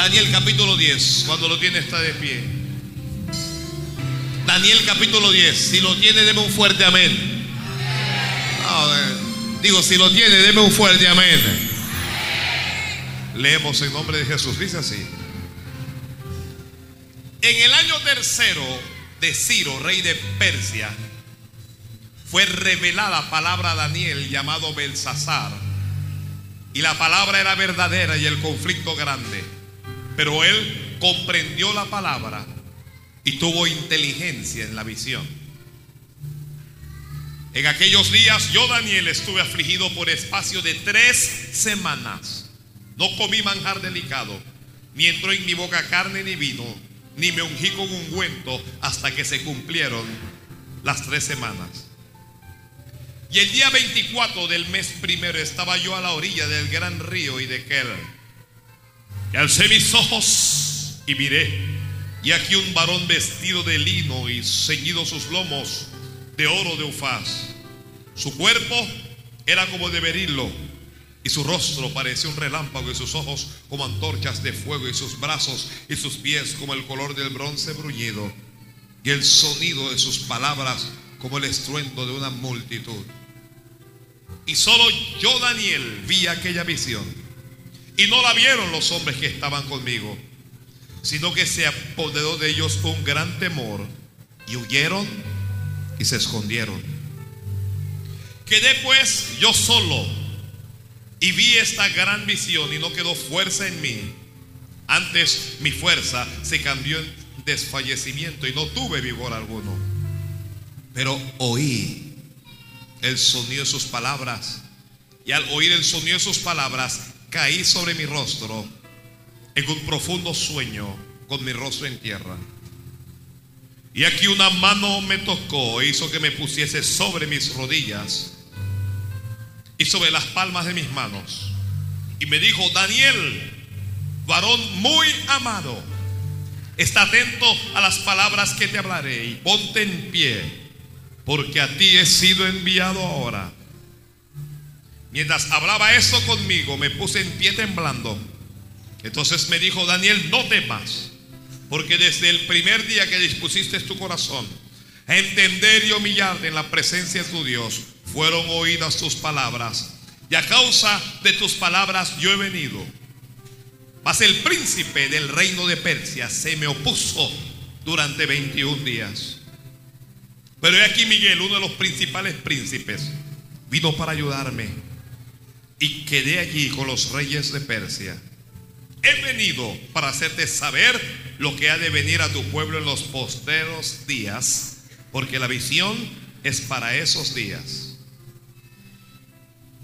Daniel capítulo 10, cuando lo tiene está de pie. Daniel capítulo 10, si lo tiene, deme un fuerte amén. No, eh, digo, si lo tiene, deme un fuerte amén. Leemos en nombre de Jesús, dice así. En el año tercero de Ciro, rey de Persia, fue revelada palabra a Daniel llamado Belsasar. Y la palabra era verdadera y el conflicto grande. Pero él comprendió la palabra y tuvo inteligencia en la visión. En aquellos días yo, Daniel, estuve afligido por espacio de tres semanas. No comí manjar delicado, ni entró en mi boca carne ni vino, ni me ungí con ungüento hasta que se cumplieron las tres semanas. Y el día 24 del mes primero estaba yo a la orilla del gran río y de. Y alcé mis ojos y miré. Y aquí un varón vestido de lino y ceñido sus lomos de oro de ufaz. Su cuerpo era como de berilo y su rostro parecía un relámpago y sus ojos como antorchas de fuego y sus brazos y sus pies como el color del bronce bruñido y el sonido de sus palabras como el estruendo de una multitud. Y solo yo, Daniel, vi aquella visión. Y no la vieron los hombres que estaban conmigo, sino que se apoderó de ellos un gran temor y huyeron y se escondieron. Quedé pues yo solo y vi esta gran visión y no quedó fuerza en mí. Antes mi fuerza se cambió en desfallecimiento y no tuve vigor alguno. Pero oí el sonido de sus palabras. Y al oír el sonido de sus palabras, caí sobre mi rostro en un profundo sueño con mi rostro en tierra. Y aquí una mano me tocó e hizo que me pusiese sobre mis rodillas y sobre las palmas de mis manos. Y me dijo, Daniel, varón muy amado, está atento a las palabras que te hablaré y ponte en pie porque a ti he sido enviado ahora. Mientras hablaba eso conmigo, me puse en pie temblando. Entonces me dijo, Daniel, no temas, porque desde el primer día que dispusiste tu corazón a entender y humillarte en la presencia de tu Dios, fueron oídas tus palabras. Y a causa de tus palabras yo he venido. Mas el príncipe del reino de Persia se me opuso durante 21 días. Pero he aquí Miguel, uno de los principales príncipes, vino para ayudarme y quedé allí con los reyes de Persia. He venido para hacerte saber lo que ha de venir a tu pueblo en los posteros días, porque la visión es para esos días.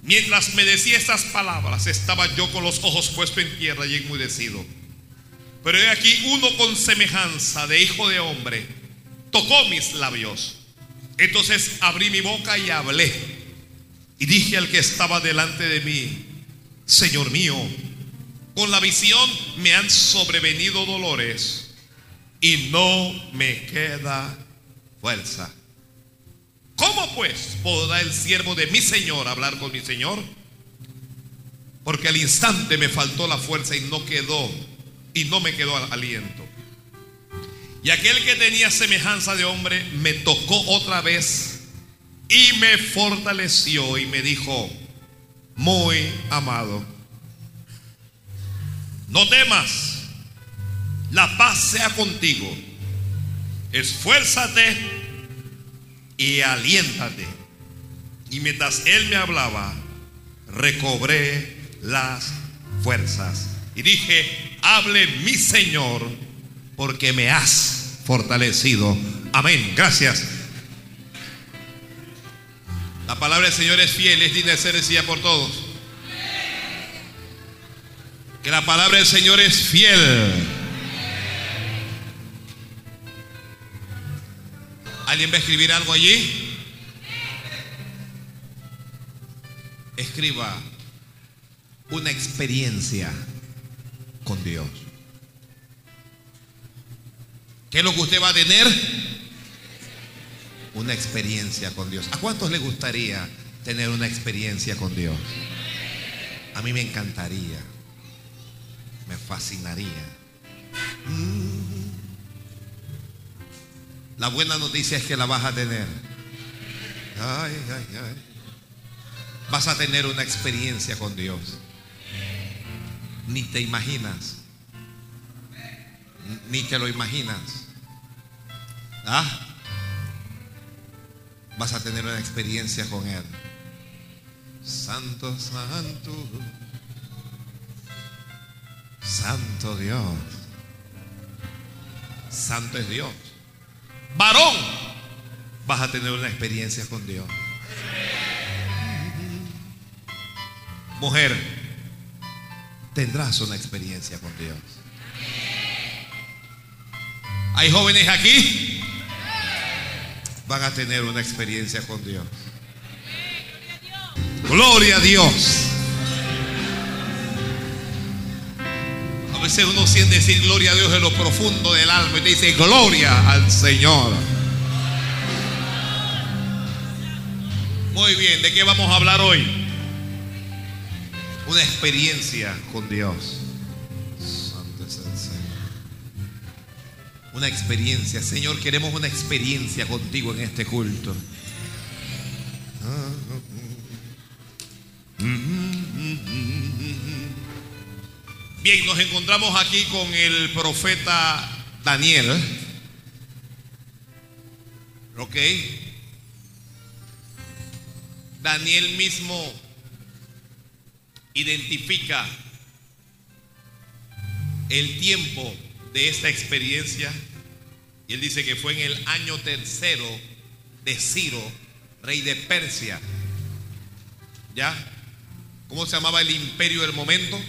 Mientras me decía estas palabras, estaba yo con los ojos puestos en tierra y enmudecido. Pero he aquí uno con semejanza de hijo de hombre, tocó mis labios entonces abrí mi boca y hablé. Y dije al que estaba delante de mí, Señor mío, con la visión me han sobrevenido dolores y no me queda fuerza. ¿Cómo pues podrá el siervo de mi Señor hablar con mi Señor? Porque al instante me faltó la fuerza y no quedó, y no me quedó aliento. Y aquel que tenía semejanza de hombre me tocó otra vez y me fortaleció y me dijo, muy amado, no temas, la paz sea contigo, esfuérzate y aliéntate. Y mientras él me hablaba, recobré las fuerzas. Y dije, hable mi Señor porque me has fortalecido. Amén. Gracias. La palabra del Señor es fiel, es digna de ser decida por todos. Que la palabra del Señor es fiel. ¿Alguien va a escribir algo allí? Escriba una experiencia con Dios. ¿Qué es lo que usted va a tener? Una experiencia con Dios. ¿A cuántos le gustaría tener una experiencia con Dios? A mí me encantaría. Me fascinaría. Mm. La buena noticia es que la vas a tener. Ay, ay, ay. Vas a tener una experiencia con Dios. Ni te imaginas. Ni te lo imaginas. ¿Ah? Vas a tener una experiencia con Él. Santo, santo. Santo Dios. Santo es Dios. Varón, vas a tener una experiencia con Dios. Mujer, tendrás una experiencia con Dios. Hay jóvenes aquí, van a tener una experiencia con Dios. Gloria a Dios. A veces uno siente decir gloria a Dios en lo profundo del alma y te dice gloria al Señor. Muy bien, ¿de qué vamos a hablar hoy? Una experiencia con Dios. Una experiencia, Señor, queremos una experiencia contigo en este culto. Bien, nos encontramos aquí con el profeta Daniel. ¿Ok? Daniel mismo identifica el tiempo de esta experiencia. Y él dice que fue en el año tercero de Ciro, rey de Persia. ¿Ya? ¿Cómo se llamaba el imperio del momento?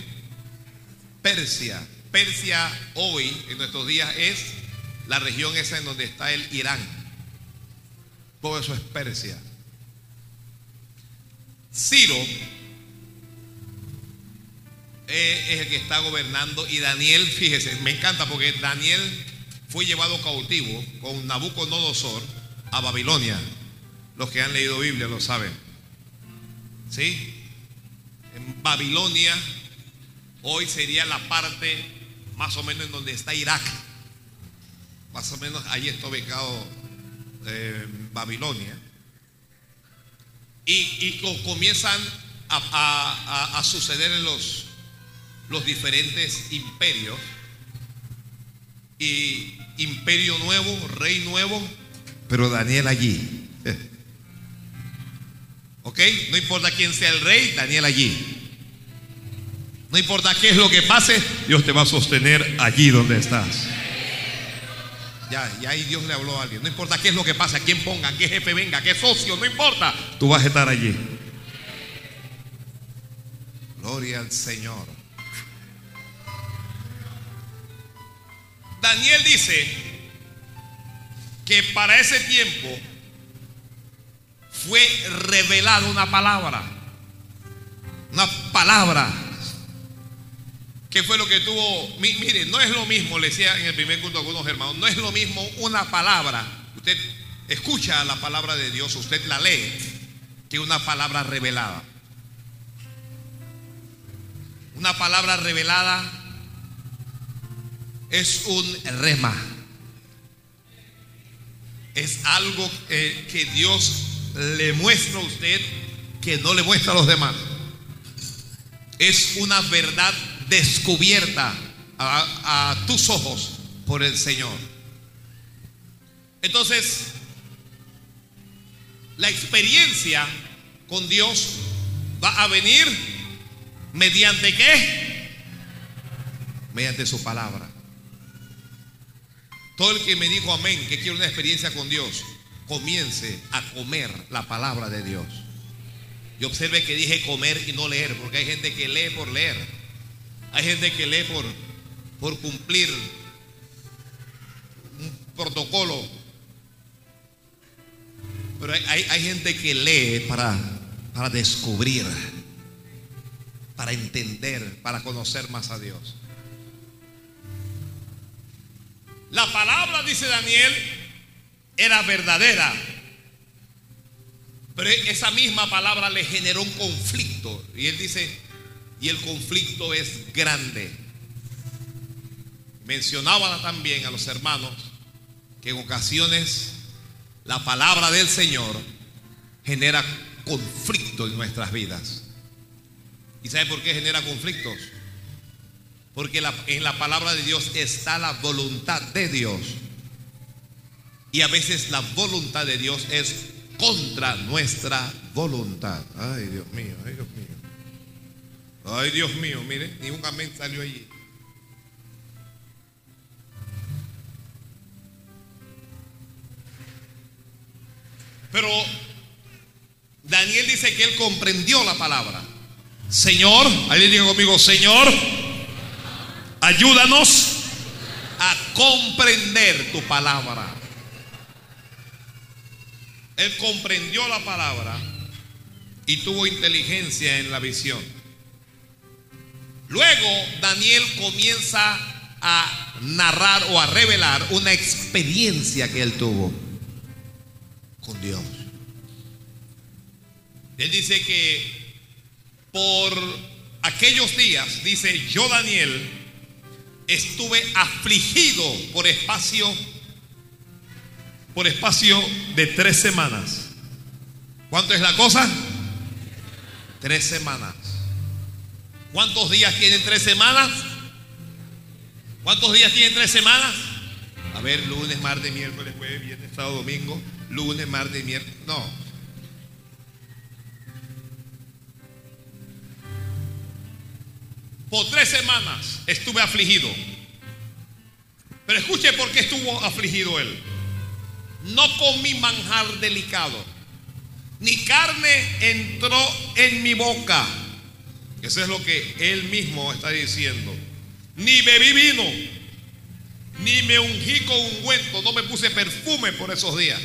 Persia. Persia hoy, en nuestros días, es la región esa en donde está el Irán. Todo eso es Persia. Ciro es el que está gobernando y Daniel, fíjese, me encanta porque Daniel fue llevado cautivo con Nabucodonosor a Babilonia. Los que han leído Biblia lo saben. ¿Sí? En Babilonia Hoy sería la parte más o menos en donde está Irak. Más o menos ahí está ubicado eh, Babilonia. Y, comienzan a, suceder en los, los diferentes imperios. Y imperio nuevo, rey nuevo, pero Daniel allí. ¿Ok? No importa quién sea el rey, Daniel allí. No importa qué es lo que pase, Dios te va a sostener allí donde estás. Ya, ya ahí Dios le habló a alguien. No importa qué es lo que pase, a quién pongan, qué jefe venga, qué socio, no importa. Tú vas a estar allí. Gloria al Señor. Daniel dice que para ese tiempo fue revelada una palabra. Una palabra ¿Qué fue lo que tuvo? Mire, no es lo mismo, le decía en el primer culto a algunos hermanos, no es lo mismo una palabra. Usted escucha la palabra de Dios, usted la lee, que una palabra revelada. Una palabra revelada es un rema. Es algo que Dios le muestra a usted que no le muestra a los demás. Es una verdad descubierta a, tus ojos por el Señor. Entonces, la experiencia con Dios va a venir mediante qué? Mediante su palabra. Todo el que me dijo amén, que quiere una experiencia con Dios, comience a comer la palabra de Dios. Y observe que dije comer y no leer, porque hay gente que lee por leer. Hay gente que lee por, por cumplir un protocolo. Pero hay, hay gente que lee para, para descubrir, para entender, para conocer más a Dios. La palabra, dice Daniel, era verdadera. Pero esa misma palabra le generó un conflicto. Y él dice, y el conflicto es grande. mencionaba también a los hermanos que en ocasiones la palabra del Señor genera conflicto en nuestras vidas. ¿Y sabe por qué genera conflictos? Porque en la palabra de Dios está la voluntad de Dios. Y a veces la voluntad de Dios es contra nuestra voluntad. Ay, Dios mío, ay, Dios mío. Ay, Dios mío, mire, ni un amén salió allí. Pero Daniel dice que él comprendió la palabra. Señor, ahí digo conmigo, Señor, ayúdanos a comprender tu palabra. Él comprendió la palabra y tuvo inteligencia en la visión. Luego Daniel comienza a narrar o a revelar una experiencia que él tuvo con Dios. Él dice que por aquellos días, dice yo Daniel, estuve afligido por espacio por espacio de tres semanas. ¿Cuánto es la cosa? Tres semanas. ¿Cuántos días tienen tres semanas? ¿Cuántos días tienen tres semanas? A ver, lunes, martes, miércoles, jueves, viernes, sábado, domingo. Lunes, martes, miércoles. No. Por tres semanas estuve afligido. Pero escuche por qué estuvo afligido él. No comí manjar delicado, ni carne entró en mi boca. Eso es lo que él mismo está diciendo. Ni bebí vino, ni me ungí con ungüento, no me puse perfume por esos días.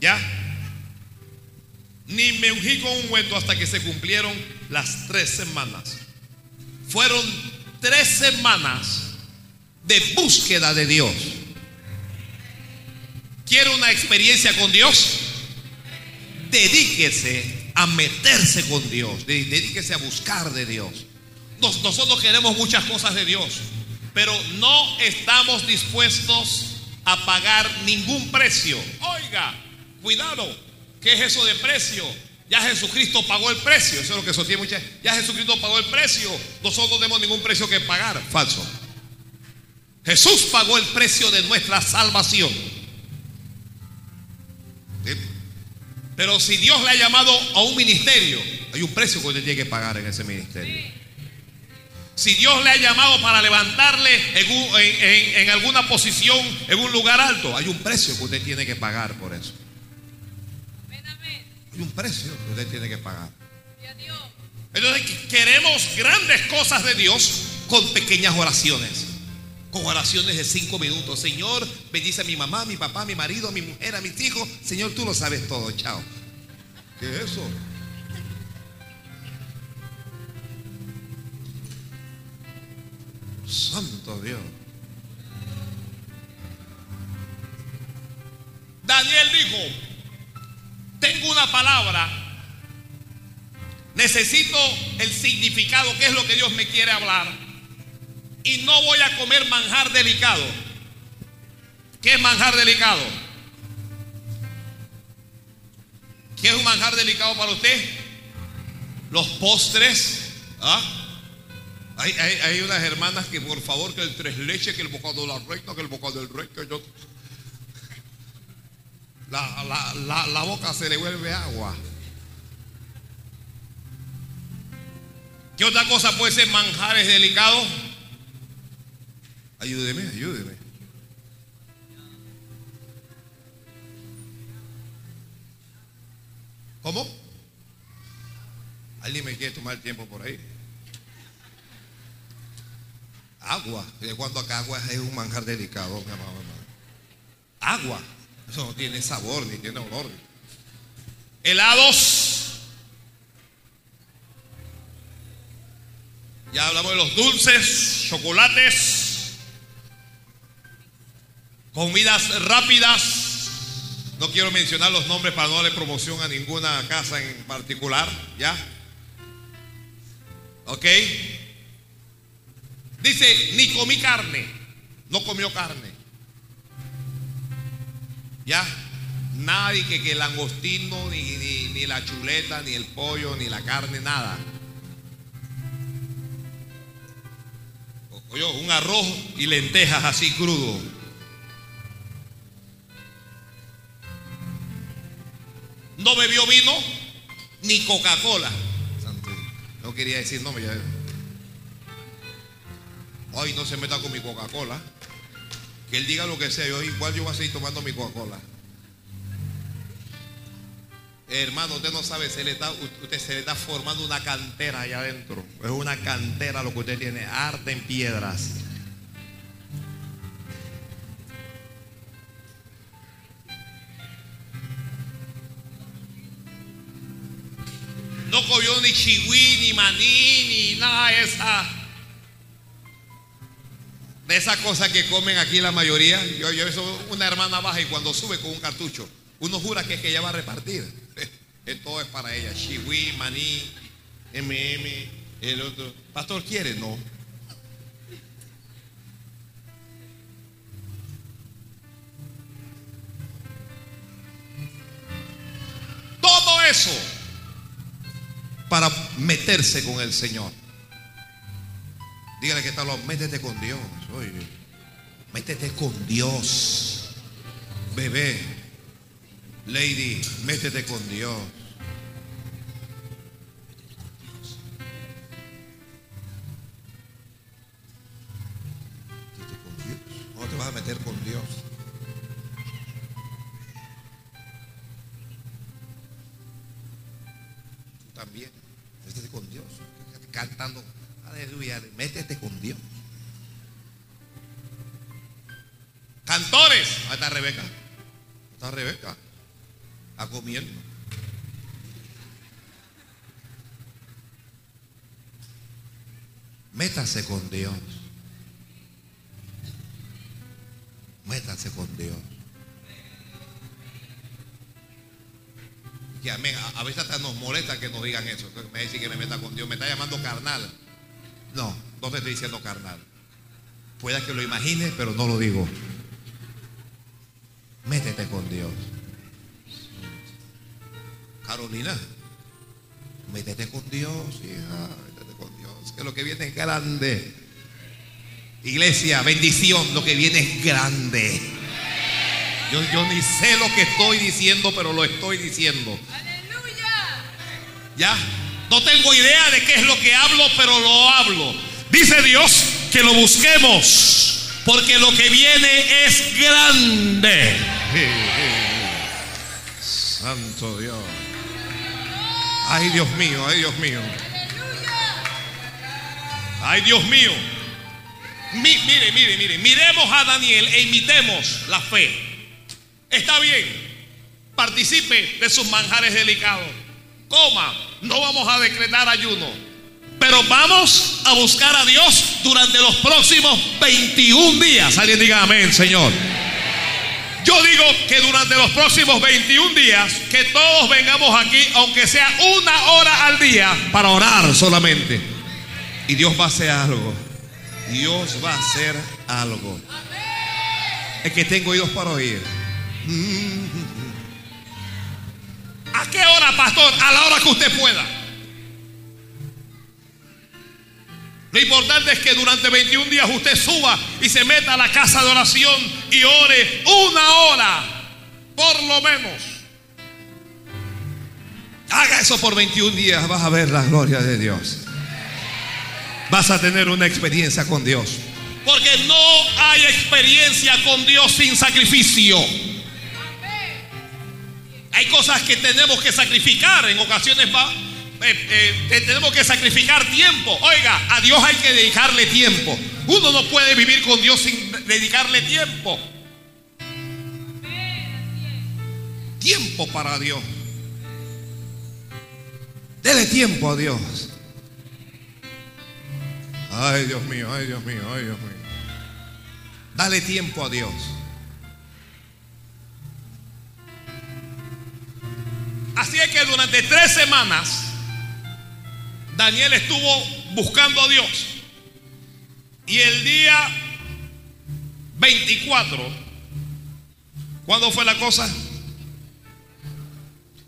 ¿Ya? Ni me ungí con ungüento hasta que se cumplieron las tres semanas. Fueron tres semanas de búsqueda de Dios. ¿Quiere una experiencia con Dios? Dedíquese a meterse con Dios. Dedíquese a buscar de Dios. nosotros queremos muchas cosas de Dios, pero no estamos dispuestos a pagar ningún precio. Oiga, cuidado, ¿qué es eso de precio? Ya Jesucristo pagó el precio. Eso es lo que sostiene muchas. Ya Jesucristo pagó el precio. Nosotros no tenemos ningún precio que pagar. Falso. Jesús pagó el precio de nuestra salvación. Pero si Dios le ha llamado a un ministerio, hay un precio que usted tiene que pagar en ese ministerio. Si Dios le ha llamado para levantarle en, alguna posición, en un lugar alto, hay un precio que usted tiene que pagar por eso. Hay un precio que usted tiene que pagar. Entonces queremos grandes cosas de Dios con pequeñas oraciones con oraciones de cinco minutos. Señor, bendice a mi mamá, a mi papá, a mi marido, a mi mujer, a mis hijos. Señor, tú lo sabes todo. Chao. ¿Qué es eso? Santo Dios. Daniel dijo, tengo una palabra, necesito el significado, qué es lo que Dios me quiere hablar y no voy a comer manjar delicado. ¿Qué es manjar delicado? ¿Qué es un manjar delicado para usted? Los postres. ¿ah? Hay, unas hermanas que por favor que el tres leches, que el bocado de la recta, que el bocado del rey, que yo... La, la boca se le vuelve agua. ¿Qué otra cosa puede ser manjares delicados? Ayúdeme, ayúdeme. ¿Cómo? ¿Alguien me quiere tomar tiempo por ahí? Agua. ¿De cuánto acá agua es un manjar delicado, mi amado? Agua. Eso no tiene sabor ni tiene olor. Helados. Ya hablamos de los dulces, chocolates comidas rápidas. No quiero mencionar los nombres para no darle promoción a ninguna casa en particular, ¿ya? ¿Ok? Dice, ni comí carne. No comió carne. Ya, nadie que, que el langostino, ni, ni, ni la chuleta, ni el pollo, ni la carne, nada. Oye, un arroz y lentejas así crudo. No bebió vino ni Coca-Cola. No quería decir no, ya. Hoy no se meta con mi Coca-Cola. Que él diga lo que sea. Yo igual yo voy a seguir tomando mi Coca-Cola. Hermano, usted no sabe, le está, usted se le está formando una cantera allá adentro. Es una cantera lo que usted tiene, arte en piedras. No cogió ni chihui, ni maní, ni nada de esa. De esa cosa que comen aquí la mayoría. Yo, yo una hermana baja y cuando sube con un cartucho, uno jura que es que ella va a repartir. Todo es para ella. Chihui, maní, MM, el otro. Pastor, ¿quiere? No. Todo eso para meterse con el Señor. Dígale que está lo, métete con Dios. Oye, métete con Dios. Bebé, lady, métete con Dios. Métete con Dios. ¿Cómo te vas a meter con Dios? Tú también. Métete con Dios. Cantando. Aleluya. Métete con Dios. Cantores. Ahí está Rebeca. Está Rebeca. Está comiendo. Métase con Dios. Métase con Dios. Que amén. A, a veces hasta nos molesta que nos digan eso. que Me dice que me meta con Dios. Me está llamando carnal. No, no te estoy diciendo carnal. Pueda que lo imagines, pero no lo digo. Métete con Dios. Carolina, métete con Dios, hija, métete con Dios. Que lo que viene es grande. Iglesia, bendición, lo que viene es grande. Yo, yo ni sé lo que estoy diciendo, pero lo estoy diciendo. ¿Ya? No tengo idea de qué es lo que hablo, pero lo hablo. Dice Dios que lo busquemos, porque lo que viene es grande. Santo Dios. Ay, Dios mío, ay, Dios mío. Ay, Dios mío. Mi- mire, mire, mire. Miremos a Daniel e imitemos la fe. Está bien. Participe de sus manjares delicados. Coma. No vamos a decretar ayuno. Pero vamos a buscar a Dios durante los próximos 21 días. Alguien diga amén, Señor. Yo digo que durante los próximos 21 días, que todos vengamos aquí, aunque sea una hora al día, para orar solamente. Y Dios va a hacer algo. Dios va a hacer algo. Es que tengo oídos para oír. ¿A qué hora, pastor? A la hora que usted pueda. Lo importante es que durante 21 días usted suba y se meta a la casa de oración y ore una hora, por lo menos. Haga eso por 21 días, vas a ver la gloria de Dios. Vas a tener una experiencia con Dios. Porque no hay experiencia con Dios sin sacrificio. Hay cosas que tenemos que sacrificar. En ocasiones va, eh, eh, te- tenemos que sacrificar tiempo. Oiga, a Dios hay que dedicarle tiempo. Uno no puede vivir con Dios sin dedicarle tiempo. Tiempo para Dios. Dele tiempo a Dios. Ay, Dios mío, ay, Dios mío, ay, Dios mío. Dale tiempo a Dios. Así es que durante tres semanas Daniel estuvo buscando a Dios. Y el día 24, ¿cuándo fue la cosa?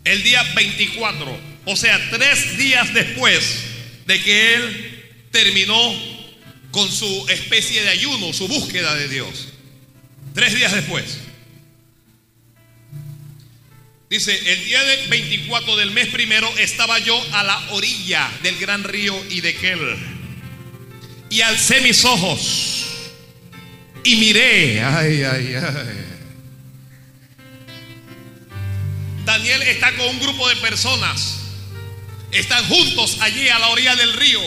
El día 24, o sea, tres días después de que él terminó con su especie de ayuno, su búsqueda de Dios. Tres días después. Dice, el día de 24 del mes primero estaba yo a la orilla del gran río Idequel. Y alcé mis ojos y miré. Ay, ay, ay. Daniel está con un grupo de personas. Están juntos allí a la orilla del río.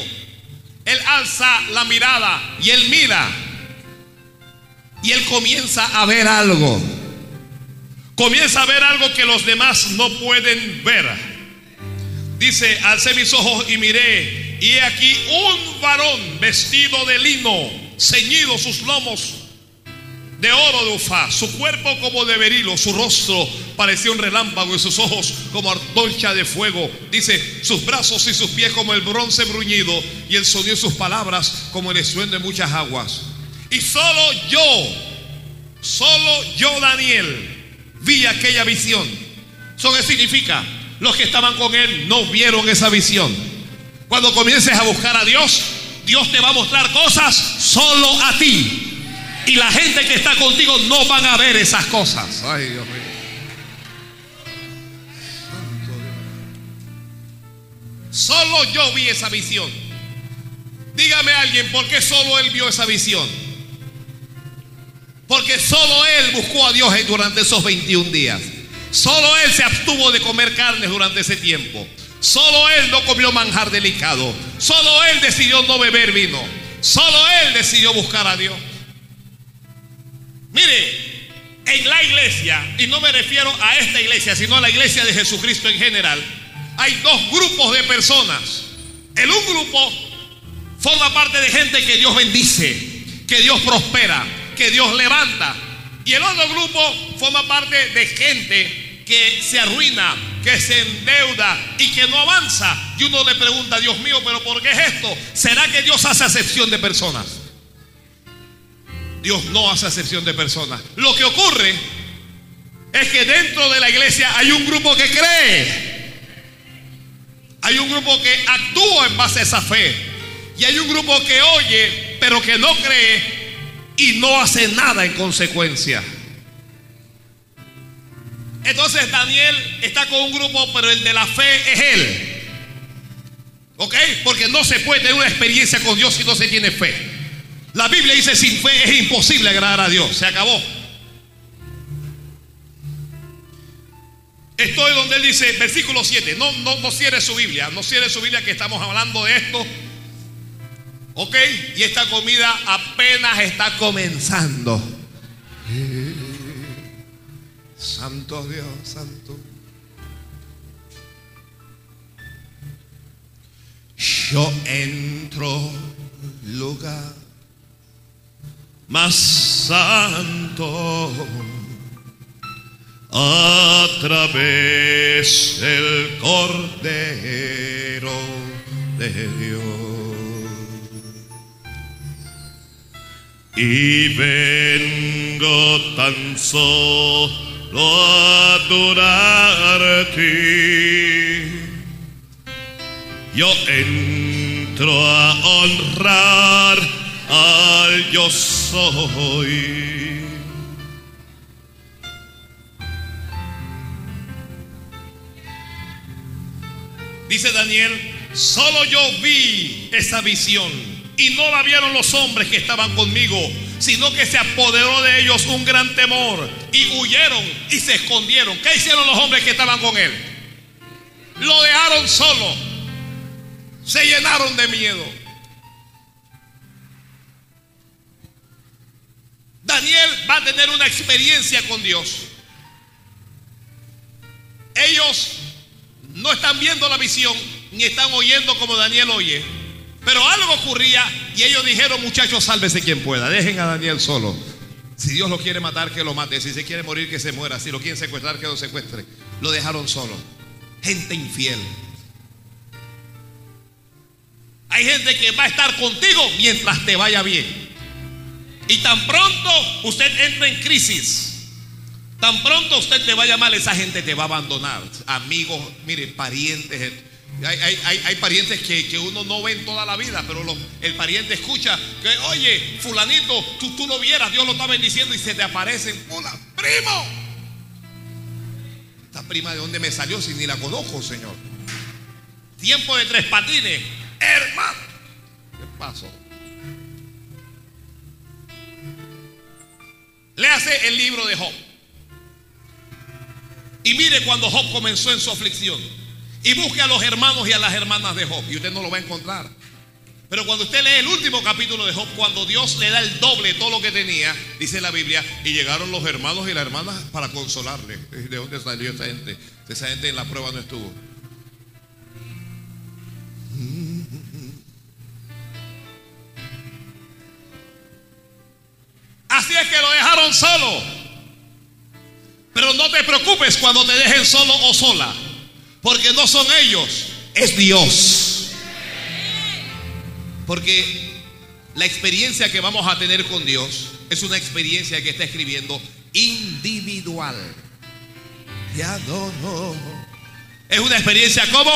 Él alza la mirada y él mira. Y él comienza a ver algo. Comienza a ver algo que los demás no pueden ver. Dice, alcé mis ojos y miré. Y he aquí un varón vestido de lino, ceñido sus lomos de oro de Ufá, su cuerpo como de berilo, su rostro parecía un relámpago y sus ojos como antorcha de fuego. Dice, sus brazos y sus pies como el bronce bruñido y el sonido de sus palabras como el estruendo de muchas aguas. Y solo yo, solo yo Daniel, vi aquella visión. ¿Eso qué significa? Los que estaban con él no vieron esa visión. Cuando comiences a buscar a Dios, Dios te va a mostrar cosas solo a ti. Y la gente que está contigo no van a ver esas cosas. Ay, Dios mío. Solo yo vi esa visión. Dígame alguien, ¿por qué solo él vio esa visión? Porque solo él buscó a Dios durante esos 21 días. Solo él se abstuvo de comer carne durante ese tiempo. Solo él no comió manjar delicado. Solo él decidió no beber vino. Solo él decidió buscar a Dios. Mire, en la iglesia, y no me refiero a esta iglesia, sino a la iglesia de Jesucristo en general, hay dos grupos de personas. El un grupo forma parte de gente que Dios bendice, que Dios prospera, que Dios levanta. Y el otro grupo forma parte de gente que se arruina, que se endeuda y que no avanza. Y uno le pregunta, Dios mío, pero ¿por qué es esto? ¿Será que Dios hace acepción de personas? Dios no hace acepción de personas. Lo que ocurre es que dentro de la iglesia hay un grupo que cree. Hay un grupo que actúa en base a esa fe. Y hay un grupo que oye, pero que no cree y no hace nada en consecuencia. Entonces Daniel está con un grupo, pero el de la fe es él. ¿Ok? Porque no se puede tener una experiencia con Dios si no se tiene fe. La Biblia dice, sin fe es imposible agradar a Dios. Se acabó. Estoy donde él dice, versículo 7, no, no, no cierre su Biblia, no cierre su Biblia que estamos hablando de esto. ¿Ok? Y esta comida apenas está comenzando. Santo Dios, santo. Yo entro lugar más santo a través del Cordero de Dios. Y vengo tan solo a adorarte. Yo entro a honrar al yo soy. Dice Daniel, solo yo vi esa visión y no la vieron los hombres que estaban conmigo, sino que se apoderó de ellos un gran temor y huyeron y se escondieron. ¿Qué hicieron los hombres que estaban con él? Lo dejaron solo, se llenaron de miedo. Daniel va a tener una experiencia con Dios. Ellos no están viendo la visión ni están oyendo como Daniel oye. Pero algo ocurría y ellos dijeron, muchachos, sálvese quien pueda. Dejen a Daniel solo. Si Dios lo quiere matar, que lo mate. Si se quiere morir, que se muera. Si lo quieren secuestrar, que lo secuestre. Lo dejaron solo. Gente infiel. Hay gente que va a estar contigo mientras te vaya bien. Y tan pronto usted entra en crisis, tan pronto usted te va a llamar, esa gente te va a abandonar. Amigos, mire, parientes. Hay, parientes que, uno no ve en toda la vida, pero el pariente escucha que, oye, fulanito, tú, tú lo vieras, Dios lo está bendiciendo y se te aparecen. Hola, primo. Esta prima de dónde me salió si ni la conozco, Señor. Tiempo de tres patines, hermano. ¿Qué pasó? Le hace el libro de Job. Y mire cuando Job comenzó en su aflicción. Y busque a los hermanos y a las hermanas de Job. Y usted no lo va a encontrar. Pero cuando usted lee el último capítulo de Job, cuando Dios le da el doble de todo lo que tenía, dice la Biblia, y llegaron los hermanos y las hermanas para consolarle. ¿De dónde salió esa gente? Esa gente en la prueba no estuvo. Así es que lo dejaron solo. Pero no te preocupes cuando te dejen solo o sola. Porque no son ellos, es Dios. Porque la experiencia que vamos a tener con Dios es una experiencia que está escribiendo individual. No, no. Es una experiencia como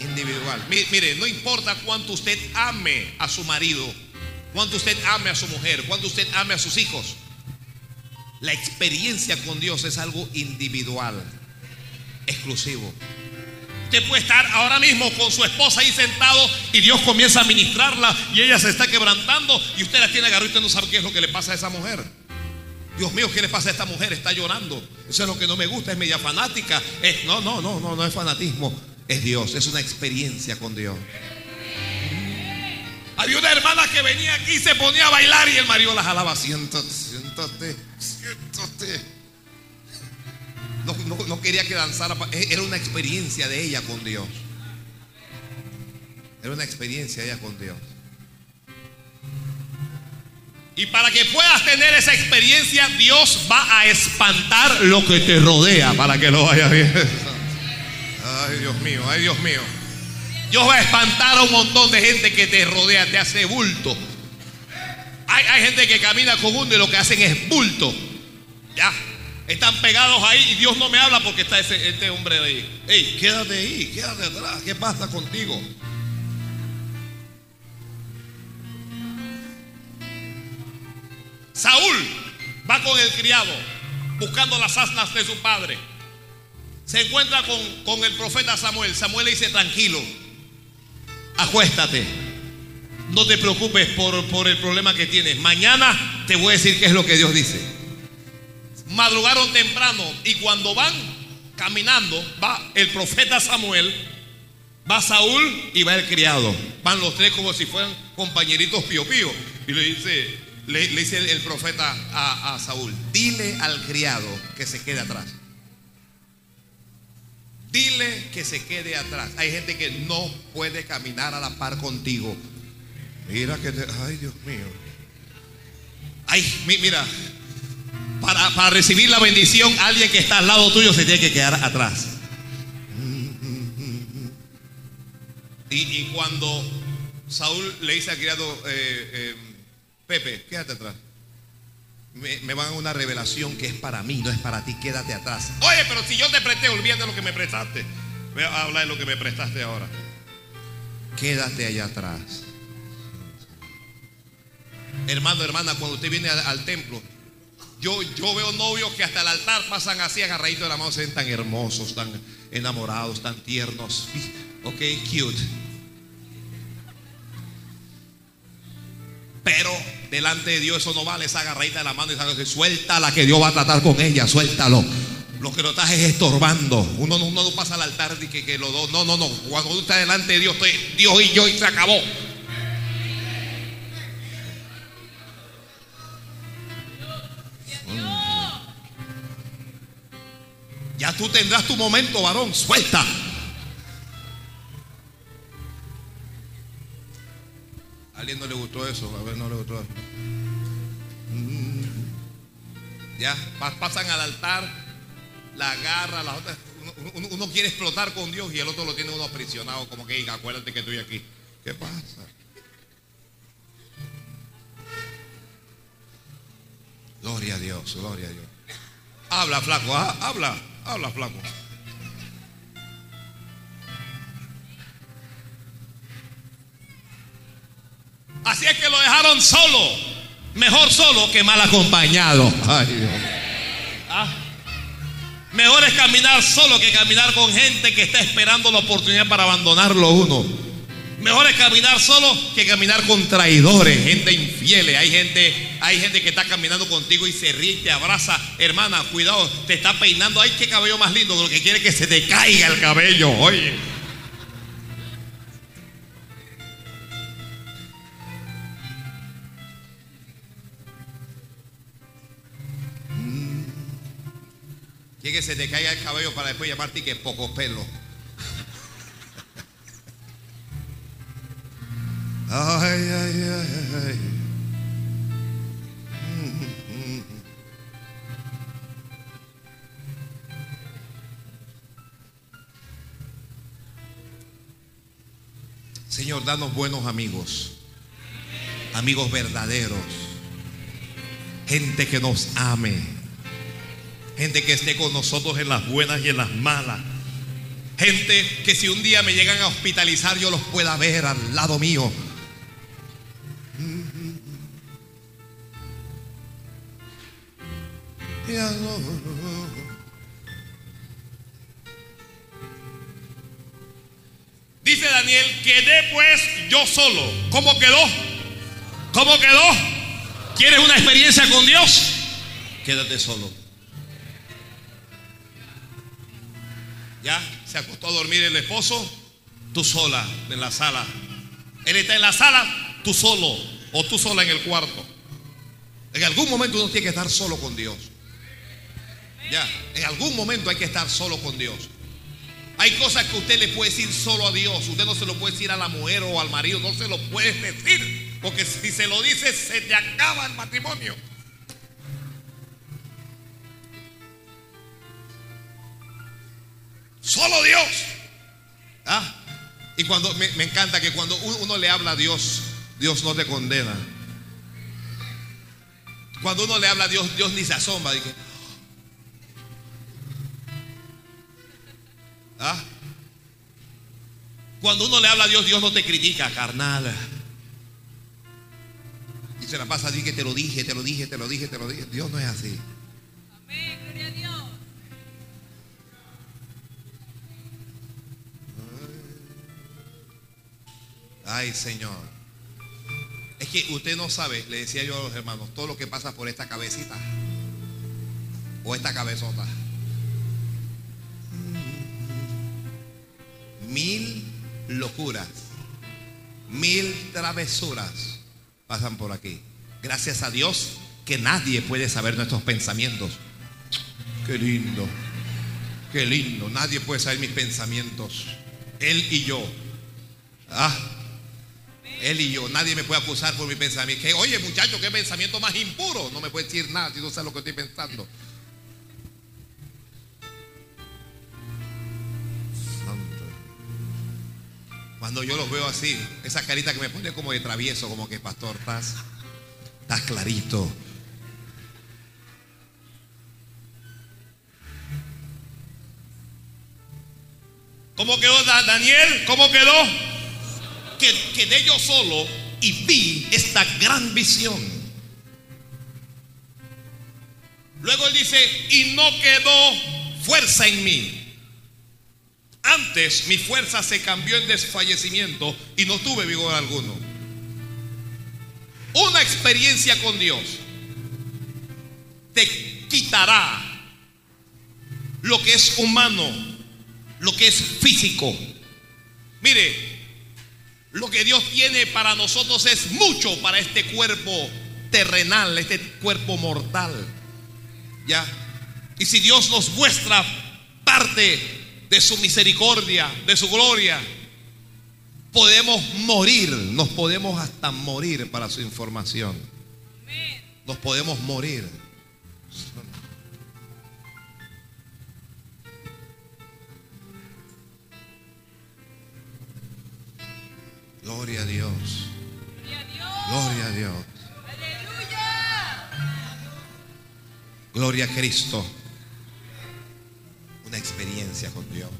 individual. Mire, no importa cuánto usted ame a su marido cuando usted ame a su mujer, cuando usted ame a sus hijos. La experiencia con Dios es algo individual, exclusivo. Usted puede estar ahora mismo con su esposa ahí sentado y Dios comienza a ministrarla y ella se está quebrantando y usted la tiene agarrado y usted no sabe qué es lo que le pasa a esa mujer. Dios mío, ¿qué le pasa a esta mujer? Está llorando. Eso es lo que no me gusta, es media fanática. no, no, no, no, no es fanatismo. Es Dios, es una experiencia con Dios. Había una hermana que venía aquí y se ponía a bailar y el marido la jalaba. Siéntate, siéntate, siéntate. No, no quería que danzara. Era una experiencia de ella con Dios. Era una experiencia de ella con Dios. Y para que puedas tener esa experiencia, Dios va a espantar lo que te rodea para que lo vayas bien. Ay, Dios mío, ay, Dios mío. Dios va a espantar a un montón de gente que te rodea, te hace bulto. Hay, gente que camina con uno y lo que hacen es bulto. Ya, están pegados ahí y Dios no me habla porque está ese, este hombre ahí. Ey, quédate ahí, quédate atrás. ¿Qué pasa contigo? Saúl va con el criado buscando las asnas de su padre. Se encuentra con, con el profeta Samuel. Samuel le dice, tranquilo, acuéstate. No te preocupes por, por el problema que tienes. Mañana te voy a decir qué es lo que Dios dice. Madrugaron temprano y cuando van caminando, va el profeta Samuel, va Saúl y va el criado. Van los tres como si fueran compañeritos pío pío. Y le dice, le, dice el, profeta a, a Saúl, dile al criado que se quede atrás. Dile que se quede atrás. Hay gente que no puede caminar a la par contigo. Mira que te, ay Dios mío. Ay, mira, para, recibir la bendición, alguien que está al lado tuyo se tiene que quedar atrás. Y, cuando Saúl le dice al criado, eh, eh, Pepe, quédate atrás me, van a una revelación que es para mí, no es para ti, quédate atrás. Oye, pero si yo te presté, olvídate lo que me prestaste. Voy a hablar de lo que me prestaste ahora. Quédate allá atrás. Hermano, hermana, cuando usted viene al, templo, yo, yo, veo novios que hasta el altar pasan así agarraditos de la mano, se ven tan hermosos, tan enamorados, tan tiernos. Ok, cute. Pero delante de Dios eso no vale, esa agarradita de la mano y esa suelta la que Dios va a tratar con ella, suéltalo. Lo que lo estás es estorbando. Uno, no pasa al altar y que, que lo No, no, no. Cuando tú estás delante de Dios, Dios y yo y se acabó. Ya tú tendrás tu momento, varón. Suelta. alguien no le gustó eso? A ver, no le gustó mm. Ya, pasan al altar, la agarra, las otras. Uno, quiere explotar con Dios y el otro lo tiene uno aprisionado, como que acuérdate que estoy aquí. ¿Qué pasa? Gloria a Dios, gloria a Dios. Habla, flaco, ah, habla, habla, flaco. Así es que lo dejaron solo. Mejor solo que mal acompañado. Ay, Dios. Ah. Mejor es caminar solo que caminar con gente que está esperando la oportunidad para abandonarlo uno. Mejor es caminar solo que caminar con traidores, gente infiel. Hay gente, hay gente que está caminando contigo y se ríe te abraza. Hermana, cuidado, te está peinando. Ay, qué cabello más lindo. Lo que quiere es que se te caiga el cabello. Oye. Quiere que se te caiga el cabello para después llamarte que poco pelo. Ay, ay, ay, ay. Señor, danos buenos amigos, amigos verdaderos, gente que nos ame, gente que esté con nosotros en las buenas y en las malas, gente que si un día me llegan a hospitalizar yo los pueda ver al lado mío, Dice Daniel, quedé pues yo solo. ¿Cómo quedó? ¿Cómo quedó? ¿Quieres una experiencia con Dios? Quédate solo. Ya se acostó a dormir el esposo, tú sola en la sala. Él está en la sala, tú solo o tú sola en el cuarto. En algún momento uno tiene que estar solo con Dios. Ya, en algún momento hay que estar solo con Dios. Hay cosas que usted le puede decir solo a Dios. Usted no se lo puede decir a la mujer o al marido. No se lo puede decir. Porque si se lo dice, se te acaba el matrimonio. Solo Dios. ¿Ah? Y cuando me, encanta que cuando uno le habla a Dios, Dios no te condena. Cuando uno le habla a Dios, Dios ni se asombra. Dice, Cuando uno le habla a Dios, Dios no te critica, carnal. Y se la pasa así que te lo dije, te lo dije, te lo dije, te lo dije. Dios no es así. Amén, gloria a Dios. Ay, Señor. Es que usted no sabe, le decía yo a los hermanos, todo lo que pasa por esta cabecita o esta cabezota. Mil locuras, mil travesuras pasan por aquí. Gracias a Dios que nadie puede saber nuestros pensamientos. Qué lindo, qué lindo. Nadie puede saber mis pensamientos. Él y yo. Ah, él y yo, nadie me puede acusar por mi pensamiento. Que, oye, muchacho, qué pensamiento más impuro. No me puede decir nada si no sabe lo que estoy pensando. Cuando yo los veo así, esa carita que me pone como de travieso, como que pastor, estás, estás clarito. ¿Cómo quedó Daniel? ¿Cómo quedó? que quedé yo solo y vi esta gran visión. Luego él dice, y no quedó fuerza en mí. Antes mi fuerza se cambió en desfallecimiento y no tuve vigor alguno. Una experiencia con Dios te quitará lo que es humano, lo que es físico. Mire, lo que Dios tiene para nosotros es mucho para este cuerpo terrenal, este cuerpo mortal. ¿Ya? Y si Dios nos muestra parte de su misericordia, de su gloria, podemos morir, nos podemos hasta morir para su información. Nos podemos morir. Gloria a Dios. Gloria a Dios. Gloria a Cristo. Experiencia con Dios.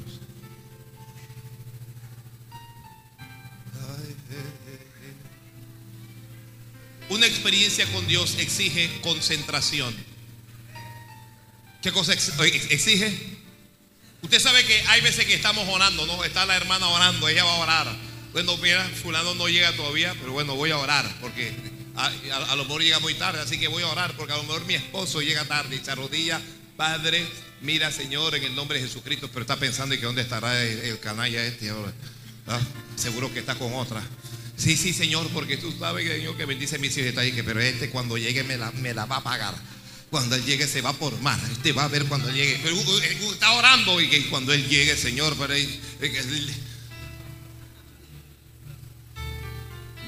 Una experiencia con Dios exige concentración. ¿Qué cosa exige? Usted sabe que hay veces que estamos orando, ¿no? Está la hermana orando, ella va a orar. Bueno, mira, fulano no llega todavía, pero bueno, voy a orar porque a, a- a lo mejor llega muy tarde, así que voy a orar porque a lo mejor mi esposo llega tarde y se arrodilla, Padre, mira Señor, en el nombre de Jesucristo, pero está pensando en que dónde estará el, canalla este ahora. Ah, Seguro que está con otra. Sí, sí, Señor, porque tú sabes que Señor que bendice mis hijos está ahí, que pero este cuando llegue me la, va a pagar. Cuando él llegue se va a formar. Este va a ver cuando llegue. Pero uh, está orando y que cuando él llegue, Señor, eh,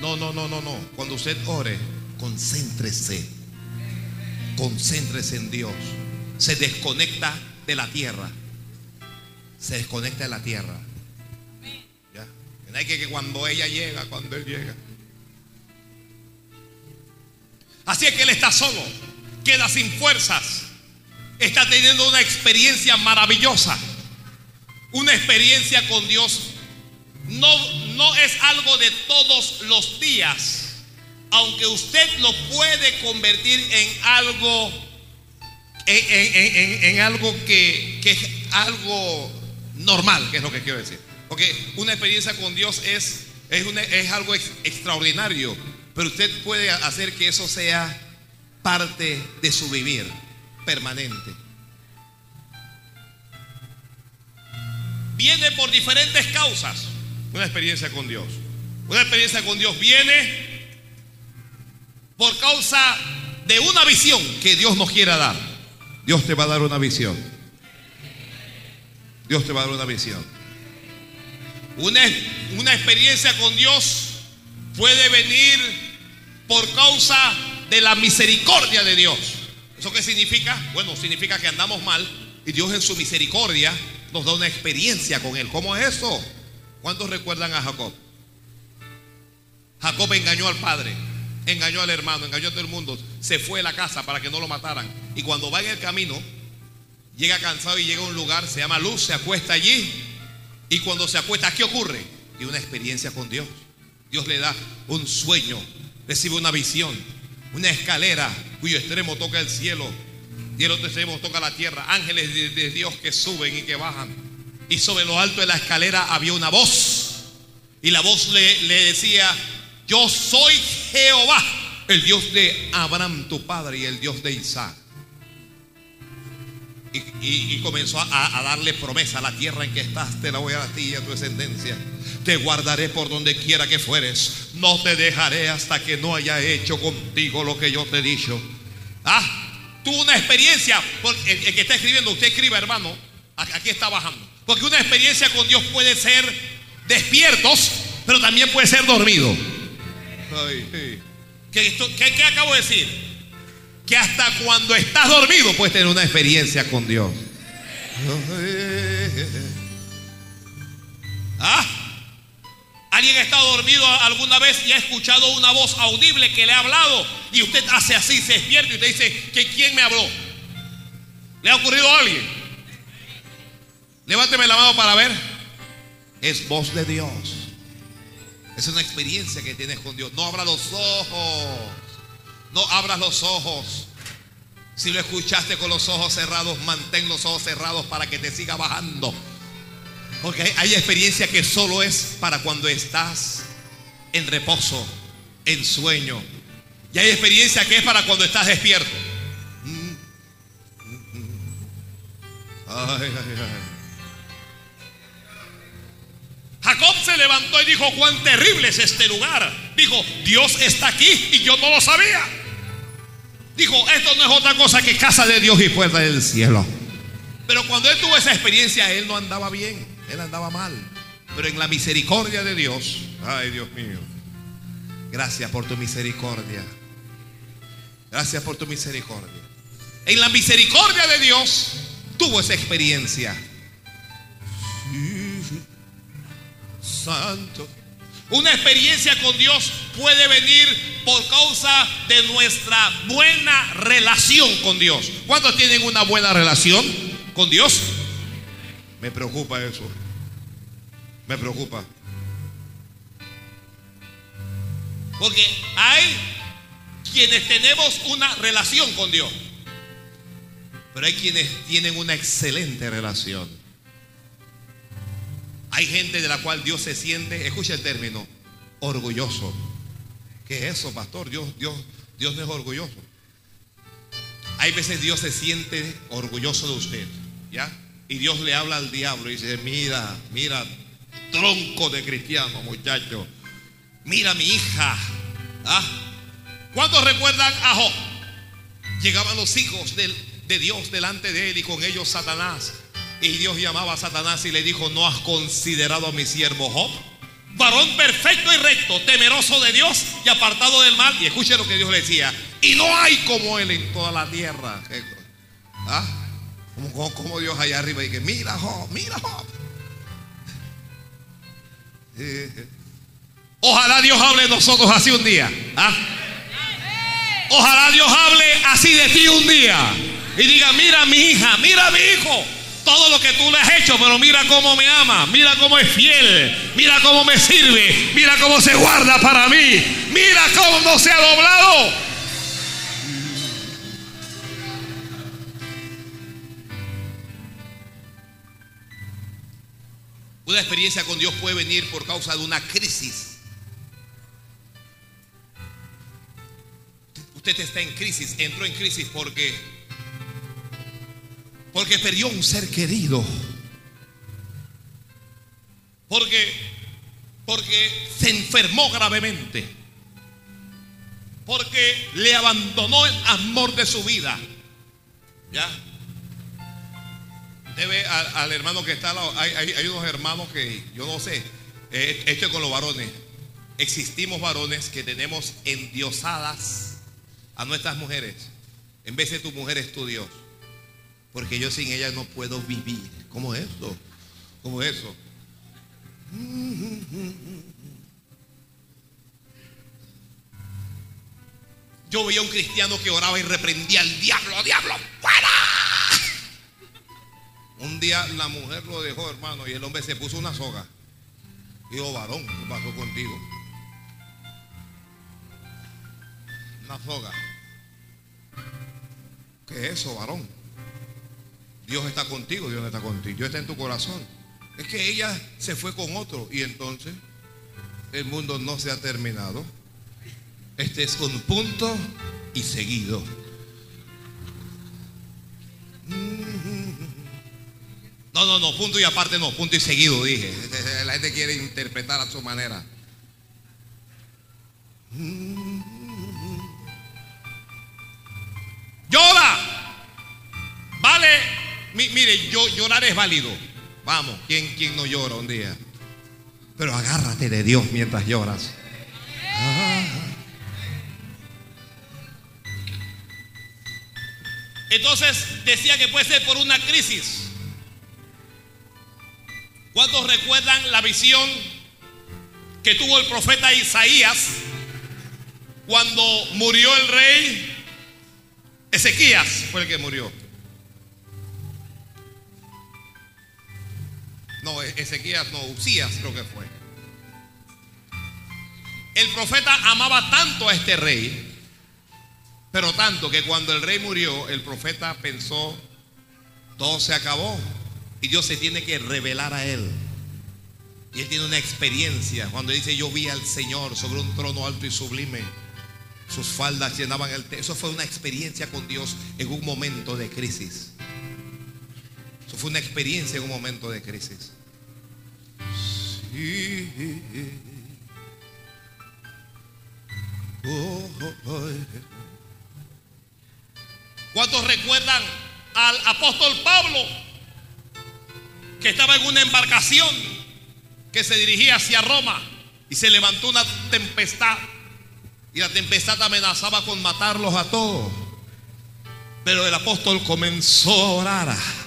No, no, no, no, no. Cuando usted ore, concéntrese. Concéntrese en Dios. Se desconecta de la tierra. Se desconecta de la tierra. ¿Ya? Hay que, que cuando ella llega, cuando él llega. Así es que él está solo, queda sin fuerzas, está teniendo una experiencia maravillosa, una experiencia con Dios. No, no es algo de todos los días, aunque usted lo puede convertir en algo, en, algo que, que es algo normal, que es lo que quiero decir. Porque una experiencia con Dios es, es, algo ex- extraordinario, pero usted puede hacer que eso sea parte de su vivir permanente. Viene por diferentes causas una experiencia con Dios. Una experiencia con Dios viene por causa de una visión que Dios nos quiera dar. Dios te va a dar una visión. Dios te va a dar una visión. Una, una experiencia con Dios puede venir por causa de la misericordia de Dios. ¿Eso qué significa? Bueno, significa que andamos mal y Dios en su misericordia nos da una experiencia con Él. ¿Cómo es eso? ¿Cuántos recuerdan a Jacob? Jacob engañó al padre, engañó al hermano, engañó a todo el mundo. Se fue a la casa para que no lo mataran. Y cuando va en el camino, llega cansado y llega a un lugar, se llama Luz, se acuesta allí. Y cuando se acuesta, ¿qué ocurre? Y una experiencia con Dios. Dios le da un sueño, recibe una visión, una escalera cuyo extremo toca el cielo y el otro extremo toca la tierra. Ángeles de, de Dios que suben y que bajan. Y sobre lo alto de la escalera había una voz. Y la voz le decía, yo soy Jehová, el Dios de Abraham, tu padre, y el Dios de Isaac. Y, comenzó a, darle promesa a la tierra en que estás, te la voy a dar a ti y a tu descendencia. Te guardaré por donde quiera que fueres. No te dejaré hasta que no haya hecho contigo lo que yo te he dicho. Ah, tuvo una experiencia. el, el que está escribiendo, usted escriba, hermano. Aquí está bajando. Porque una experiencia con Dios puede ser despiertos, pero también puede ser dormido. Ay, ay. ¿Qué, esto- qué- qué acabo de decir? que hasta cuando estás dormido puedes tener una experiencia con Dios. ¿Ah? ¿Alguien ha estado dormido alguna vez y ha escuchado una voz audible que le ha hablado y usted hace así, se despierta y usted dice que quién me habló? ¿Le ha ocurrido a alguien? Levánteme la mano para ver. Es voz de Dios. Es una experiencia que tienes con Dios. No abra los ojos. No abras los ojos. Si lo escuchaste con los ojos cerrados, mantén los ojos cerrados para que te siga bajando. Porque hay, hay experiencia que solo es para cuando estás en reposo, en sueño. Y hay experiencia que es para cuando estás despierto. Mm, mm, mm. Ay, ay, ay. Jacob se levantó y dijo, cuán terrible es este lugar. Dijo, Dios está aquí y yo no lo sabía. Dijo, esto no es otra cosa que casa de Dios y puerta del cielo. Pero cuando él tuvo esa experiencia, él no andaba bien, él andaba mal. Pero en la misericordia de Dios, ay Dios mío, gracias por tu misericordia. Gracias por tu misericordia. En la misericordia de Dios tuvo esa experiencia. Sí, Santo. Una experiencia con Dios puede venir por causa de nuestra buena relación con Dios. ¿Cuántos tienen una buena relación con Dios? Me preocupa eso. Me preocupa. Porque hay quienes tenemos una relación con Dios. Pero hay quienes tienen una excelente relación. Hay gente de la cual Dios se siente, escucha el término, orgulloso. ¿Qué es eso, pastor? Dios, Dios, Dios no es orgulloso. Hay veces Dios se siente orgulloso de usted, ¿ya? Y Dios le habla al diablo y dice, mira, mira, tronco de cristiano, muchacho. Mira mi hija. ¿Ah? ¿Cuántos recuerdan a Job? Llegaban los hijos de Dios delante de él y con ellos Satanás. Y Dios llamaba a Satanás y le dijo, ¿no has considerado a mi siervo Job? Varón perfecto y recto, temeroso de Dios y apartado del mal. Y escuche lo que Dios le decía. Y no hay como él en toda la tierra. ¿Ah? Como, Dios allá arriba y que mira Job, mira Job. Ojalá Dios hable de nosotros así un día. ¿ah? Ojalá Dios hable así de ti un día. Y diga, mira mi hija, mira mi hijo. Todo lo que tú le has hecho, pero mira cómo me ama, mira cómo es fiel, mira cómo me sirve, mira cómo se guarda para mí, mira cómo se ha doblado. Una experiencia con Dios puede venir por causa de una crisis. Usted está en crisis, entró en crisis porque porque perdió un ser querido. Porque porque se enfermó gravemente. Porque le abandonó el amor de su vida. ¿Ya? Ve al, al hermano que está. Hay, hay- hay unos hermanos que yo no sé. eh, esto es con los varones. Existimos varones que tenemos endiosadas a nuestras mujeres. En vez de tu mujer es tu Dios. Porque yo sin ella no puedo vivir. ¿Cómo es eso? ¿Cómo es eso? Yo veía a un cristiano que oraba y reprendía al diablo, diablo, fuera. Un día la mujer lo dejó, hermano, y el hombre se puso una soga. Dijo, varón, ¿qué pasó contigo? Una soga. ¿Qué es eso, varón? Dios está contigo, Dios está contigo. Dios está en tu corazón. Es que ella se fue con otro y entonces el mundo no se ha terminado. Este es un punto y seguido. No, no, no, punto y aparte no, punto y seguido, dije. La gente quiere interpretar a su manera. Mi- mire, yo, llorar es válido. Vamos, ¿quién, ¿quién no llora un día? Pero agárrate de Dios mientras lloras. Ah. Entonces decía que puede ser por una crisis. ¿Cuántos recuerdan la visión que tuvo el profeta Isaías cuando murió el rey Ezequías? Fue el que murió. No, E- Ezequías no, Usías creo que fue. El profeta amaba tanto a este rey, pero tanto que cuando el rey murió, el profeta pensó, todo se acabó y Dios se tiene que revelar a él. Y él tiene una experiencia cuando dice, yo vi al Señor sobre un trono alto y sublime. Sus faldas llenaban el techo. Eso fue una experiencia con Dios en un momento de crisis. Fue una experiencia en un momento de crisis. Sí. ¿Cuántos recuerdan al apóstol Pablo que estaba en una embarcación que se dirigía hacia Roma y se levantó una tempestad y la tempestad amenazaba con matarlos a todos? Pero el apóstol comenzó a orar.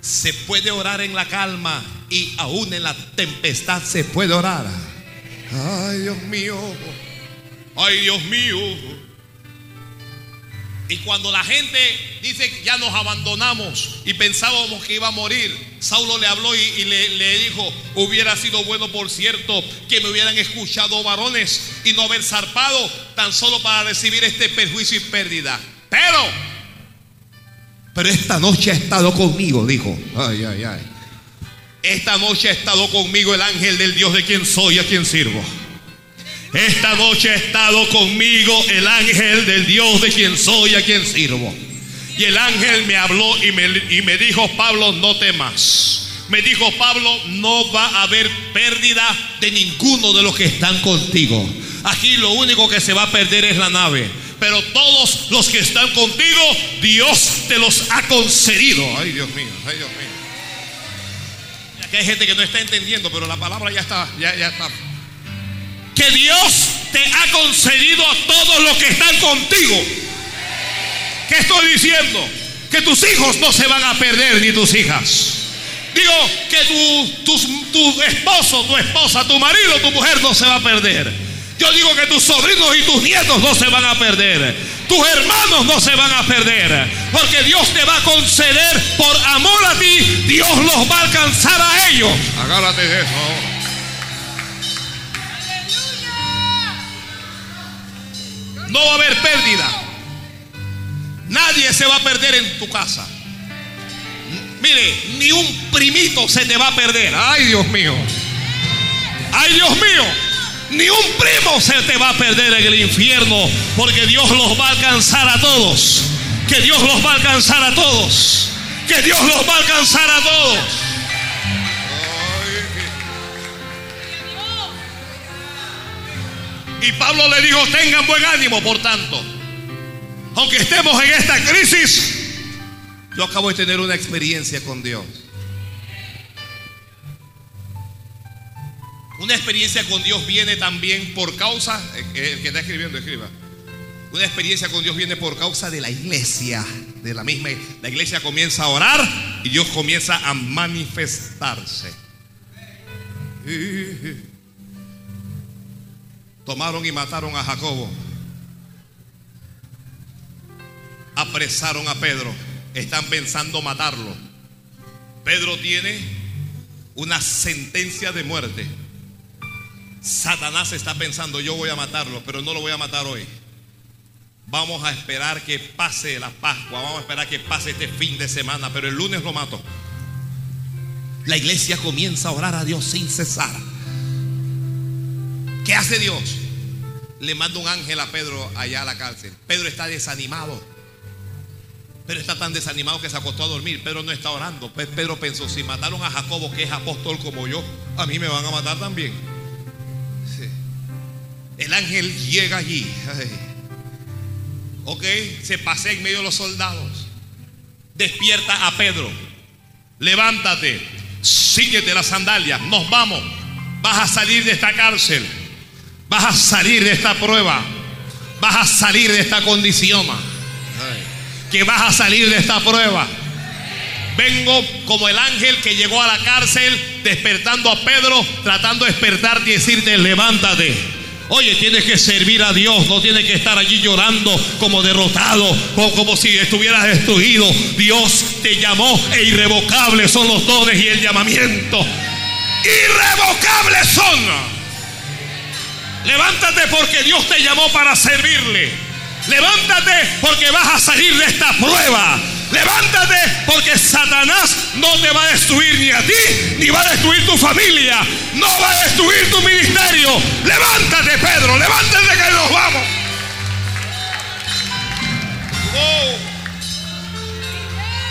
Se puede orar en la calma y aún en la tempestad se puede orar. Ay, Dios mío. Ay, Dios mío. Y cuando la gente dice que ya nos abandonamos y pensábamos que iba a morir, Saulo le habló y, le, le dijo, hubiera sido bueno por cierto que me hubieran escuchado varones y no haber zarpado tan solo para recibir este perjuicio y pérdida. Pero, pero esta noche ha estado conmigo, dijo. Ay, ay, ay. Esta noche ha estado conmigo el ángel del Dios de quien soy a quien sirvo. Esta noche ha estado conmigo el ángel del Dios de quien soy a quien sirvo. Y el ángel me habló y me, y me dijo, Pablo, no temas. Me dijo, Pablo, no va a haber pérdida de ninguno de los que están contigo. Aquí lo único que se va a perder es la nave. Pero todos los que están contigo, Dios te los ha concedido. Ay, Dios mío, ay, Dios mío. Aquí hay gente que no está entendiendo, pero la palabra ya está, ya, ya está que Dios te ha concedido a todos los que están contigo. ¿Qué estoy diciendo? Que tus hijos no se van a perder ni tus hijas. Digo que tu, tus- tu esposo, tu esposa, tu marido, tu mujer no se va a perder. Yo digo que tus sobrinos y tus nietos no se van a perder. Tus hermanos no se van a perder. Porque Dios te va a conceder por amor a ti. Dios los va a alcanzar a ellos. Agárrate de eso. No va a haber pérdida. Nadie se va a perder en tu casa. Mire, ni un primito se te va a perder. Ay, Dios mío. Ay, Dios mío. Ni un primo se te va a perder en el infierno. Porque Dios los va a alcanzar a todos. Que Dios los va a alcanzar a todos. Que Dios los va a alcanzar a todos. Y Pablo le dijo, tengan buen ánimo, por tanto. Aunque estemos en esta crisis, yo acabo de tener una experiencia con Dios. Una experiencia con Dios viene también por causa, eh, el que está escribiendo, escriba. Una experiencia con Dios viene por causa de la iglesia, de la misma. La iglesia comienza a orar y Dios comienza a manifestarse. Tomaron y mataron a Jacobo. Apresaron a Pedro. Están pensando matarlo. Pedro tiene una sentencia de muerte. Satanás está pensando, yo voy a matarlo, pero no lo voy a matar hoy. Vamos a esperar que pase la Pascua, vamos a esperar que pase este fin de semana, pero el lunes lo mato. La iglesia comienza a orar a Dios sin cesar. ¿Qué hace Dios? Le manda un ángel a Pedro allá a la cárcel. Pedro está desanimado. Pero está tan desanimado que se acostó a dormir. Pedro no está orando. Pe- Pedro pensó, si mataron a Jacobo, que es apóstol como yo, a mí me van a matar también. El ángel llega allí. Ok, se pasea en medio de los soldados. Despierta a Pedro. Levántate, síguete las sandalias, nos vamos. Vas a salir de esta cárcel. Vas a salir de esta prueba. Vas a salir de esta condición. Que vas a salir de esta prueba. Vengo como el ángel que llegó a la cárcel despertando a Pedro, tratando de despertarte y decirte, levántate. Oye, tienes que servir a Dios, no tienes que estar allí llorando como derrotado o como si estuvieras destruido. Dios te llamó e irrevocables son los dones y el llamamiento. Irrevocables son. Levántate porque Dios te llamó para servirle. Levántate porque vas a salir de esta prueba. Levántate porque Satanás no te va a destruir ni a ti, ni va a destruir tu familia, no va a destruir tu ministerio. Levántate, Pedro, levántate que nos vamos.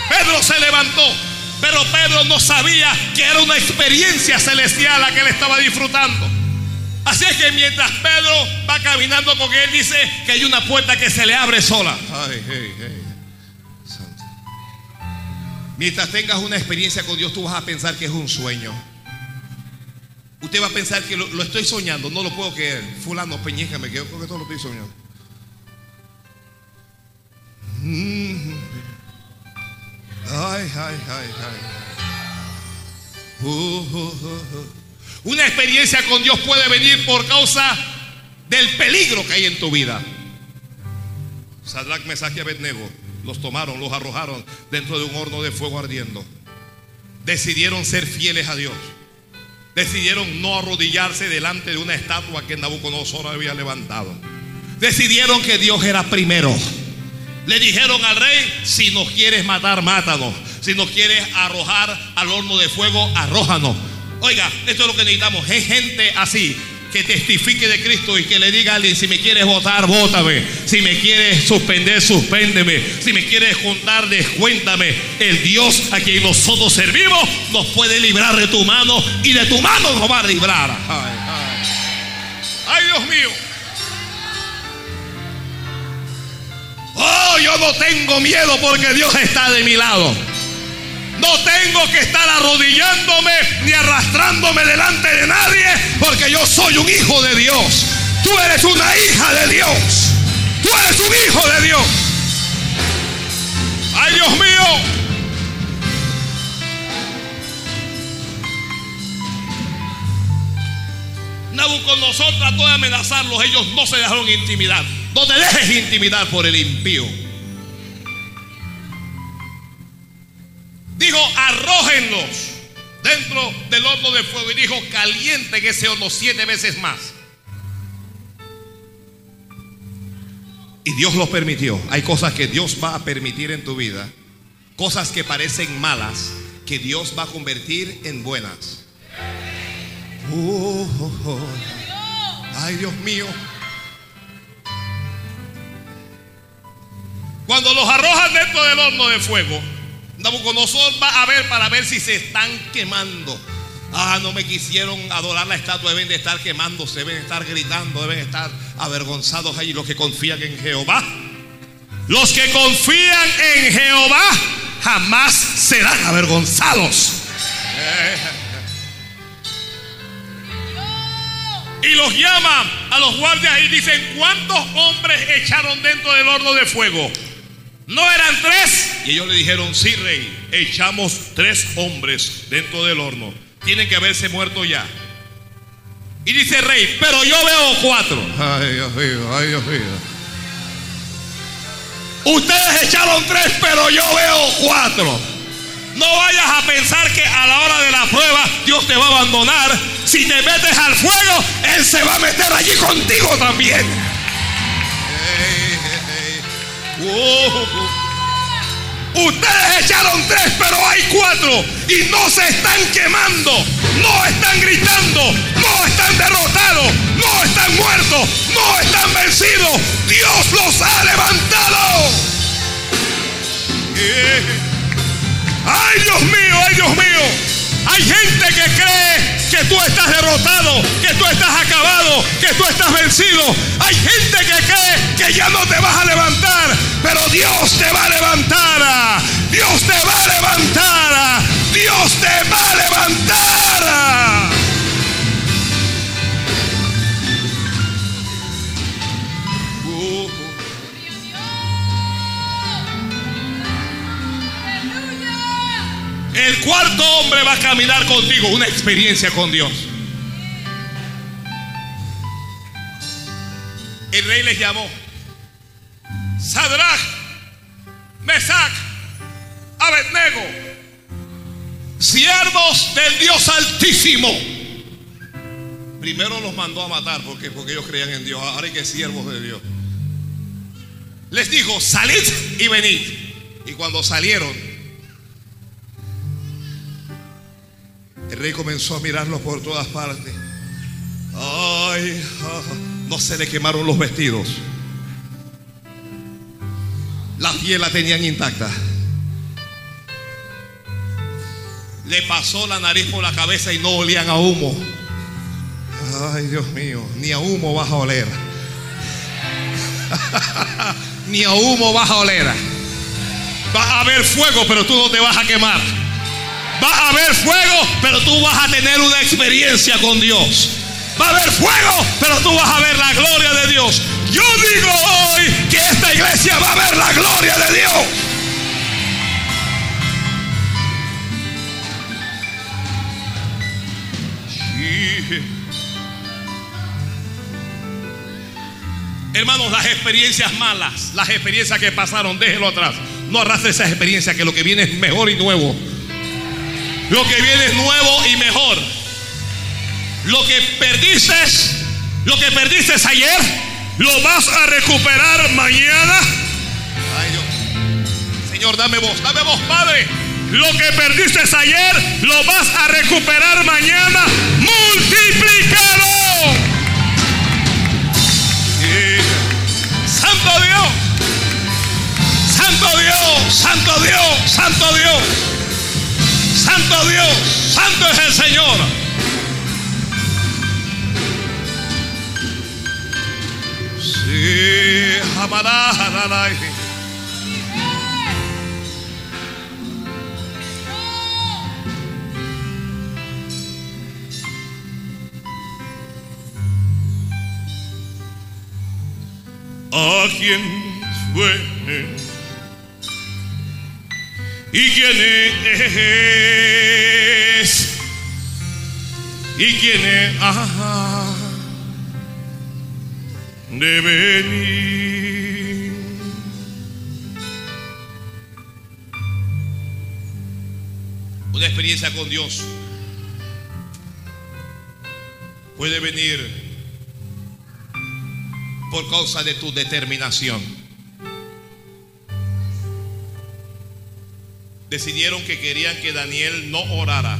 Pedro se levantó, pero Pedro no sabía que era una experiencia celestial la que él estaba disfrutando. Así es que mientras Pedro va caminando con él, dice que hay una puerta que se le abre sola. Ay, hey, hey. Mientras tengas una experiencia con Dios, tú vas a pensar que es un sueño. Usted va a pensar que lo, estoy soñando, no lo puedo creer. Fulano, peñéjame, que yo creo que todo lo estoy soñando. Mm. Ay, ay, ay, uh, uh, uh. Una experiencia con Dios puede venir por causa del peligro que hay en tu vida. Sadrach, Mesach y Abednego los tomaron, los arrojaron dentro de un horno de fuego ardiendo. Decidieron ser fieles a Dios. Decidieron no arrodillarse delante de una estatua que Nabucodonosor había levantado. Decidieron que Dios era primero. Le dijeron al rey, si nos quieres matar, mátanos. Si nos quieres arrojar al horno de fuego, arrójanos. Oiga, esto es lo que necesitamos. Es gente así, que testifique de Cristo y que le diga a alguien, si me quieres votar, vótame. Si me quieres suspender, suspéndeme. Si me quieres juntar, descuéntame. El Dios a quien nosotros servimos nos puede librar de tu mano y de tu mano nos va a librar. Ay, ay. Ay, Dios mío. Oh, yo no tengo miedo porque Dios está de mi lado. No tengo que estar arrodillándome ni arrastrándome delante de nadie porque yo soy un hijo de Dios. Tú eres una hija de Dios. Tú eres un hijo de Dios. Ay, Dios mío. Nabucodonosor trató de amenazarlos. Ellos no se dejaron intimidar. No te dejes intimidar por el impío. Dijo, arrójenlos dentro del horno de fuego. Y dijo, calienten ese horno siete veces más. Y Dios lo permitió. Hay cosas que Dios va a permitir en tu vida. Cosas que parecen malas, que Dios va a convertir en buenas. Oh, oh, oh. Ay, Dios mío. Cuando los arrojan dentro del horno de fuego, Nabucodonosor va a ver para ver si se están quemando. Ah, no me quisieron adorar la estatua, deben de estar quemándose, deben estar gritando, deben estar avergonzados ahí los que confían en Jehová. Los que confían en Jehová jamás serán avergonzados. Y los llaman a los guardias y dicen, ¿cuántos hombres echaron dentro del horno de fuego? ¿No eran tres? Y ellos le dijeron, sí, rey, echamos tres hombres dentro del horno. Tienen que haberse muerto ya. Y dice el rey, pero yo veo cuatro. Ay, Dios mío, ay, Dios mío. Ustedes echaron tres, pero yo veo cuatro. No vayas a pensar que a la hora de la prueba Dios te va a abandonar. Si te metes al fuego, Él se va a meter allí contigo también. Hey, Wow. Ustedes echaron tres, pero hay cuatro. Y no se están quemando. No están gritando. No están derrotados. No están muertos. No están vencidos. Dios los ha levantado. Ay, Dios mío, ay, Dios mío. Hay gente que cree que tú estás derrotado, que tú estás acabado, que tú estás vencido. Hay gente que cree que ya no te vas a levantar, pero Dios te va a levantar. Dios te va a levantar. Dios te va a levantar. El cuarto hombre va a caminar contigo, una experiencia con Dios. El rey les llamó Sadrach, Mesach, Abednego, siervos del Dios Altísimo. Primero los mandó a matar porque, porque ellos creían en Dios. Ahora hay que siervos de Dios. Les dijo, salid y venid. Y cuando salieron, El rey comenzó a mirarlos por todas partes. Ay, no se le quemaron los vestidos. La piel la tenían intacta. Le pasó la nariz por la cabeza y no olían a humo. Ay, Dios mío, ni a humo vas a oler. ni a humo vas a oler. Va a haber fuego, pero tú no te vas a quemar. Va a haber fuego, pero tú vas a tener una experiencia con Dios. Va a haber fuego, pero tú vas a ver la gloria de Dios. Yo digo hoy que esta iglesia va a ver la gloria de Dios. Hermanos, las experiencias malas, las experiencias que pasaron, déjelo atrás. No arrastre esas experiencias que lo que viene es mejor y nuevo. Lo que viene es nuevo y mejor. Lo que perdiste, lo que perdiste ayer, lo vas a recuperar mañana. Ay, Dios. Señor, dame voz, dame voz, Padre. Lo que perdiste ayer, lo vas a recuperar mañana multiplicado. Santo Dios. Santo Dios, Santo Dios, Santo Dios. Santo Dios, Santo es el Señor. Sí, a quién fue y quién es y quién es de venir. Una experiencia con Dios puede venir por causa de tu determinación. Decidieron que querían que Daniel no orara.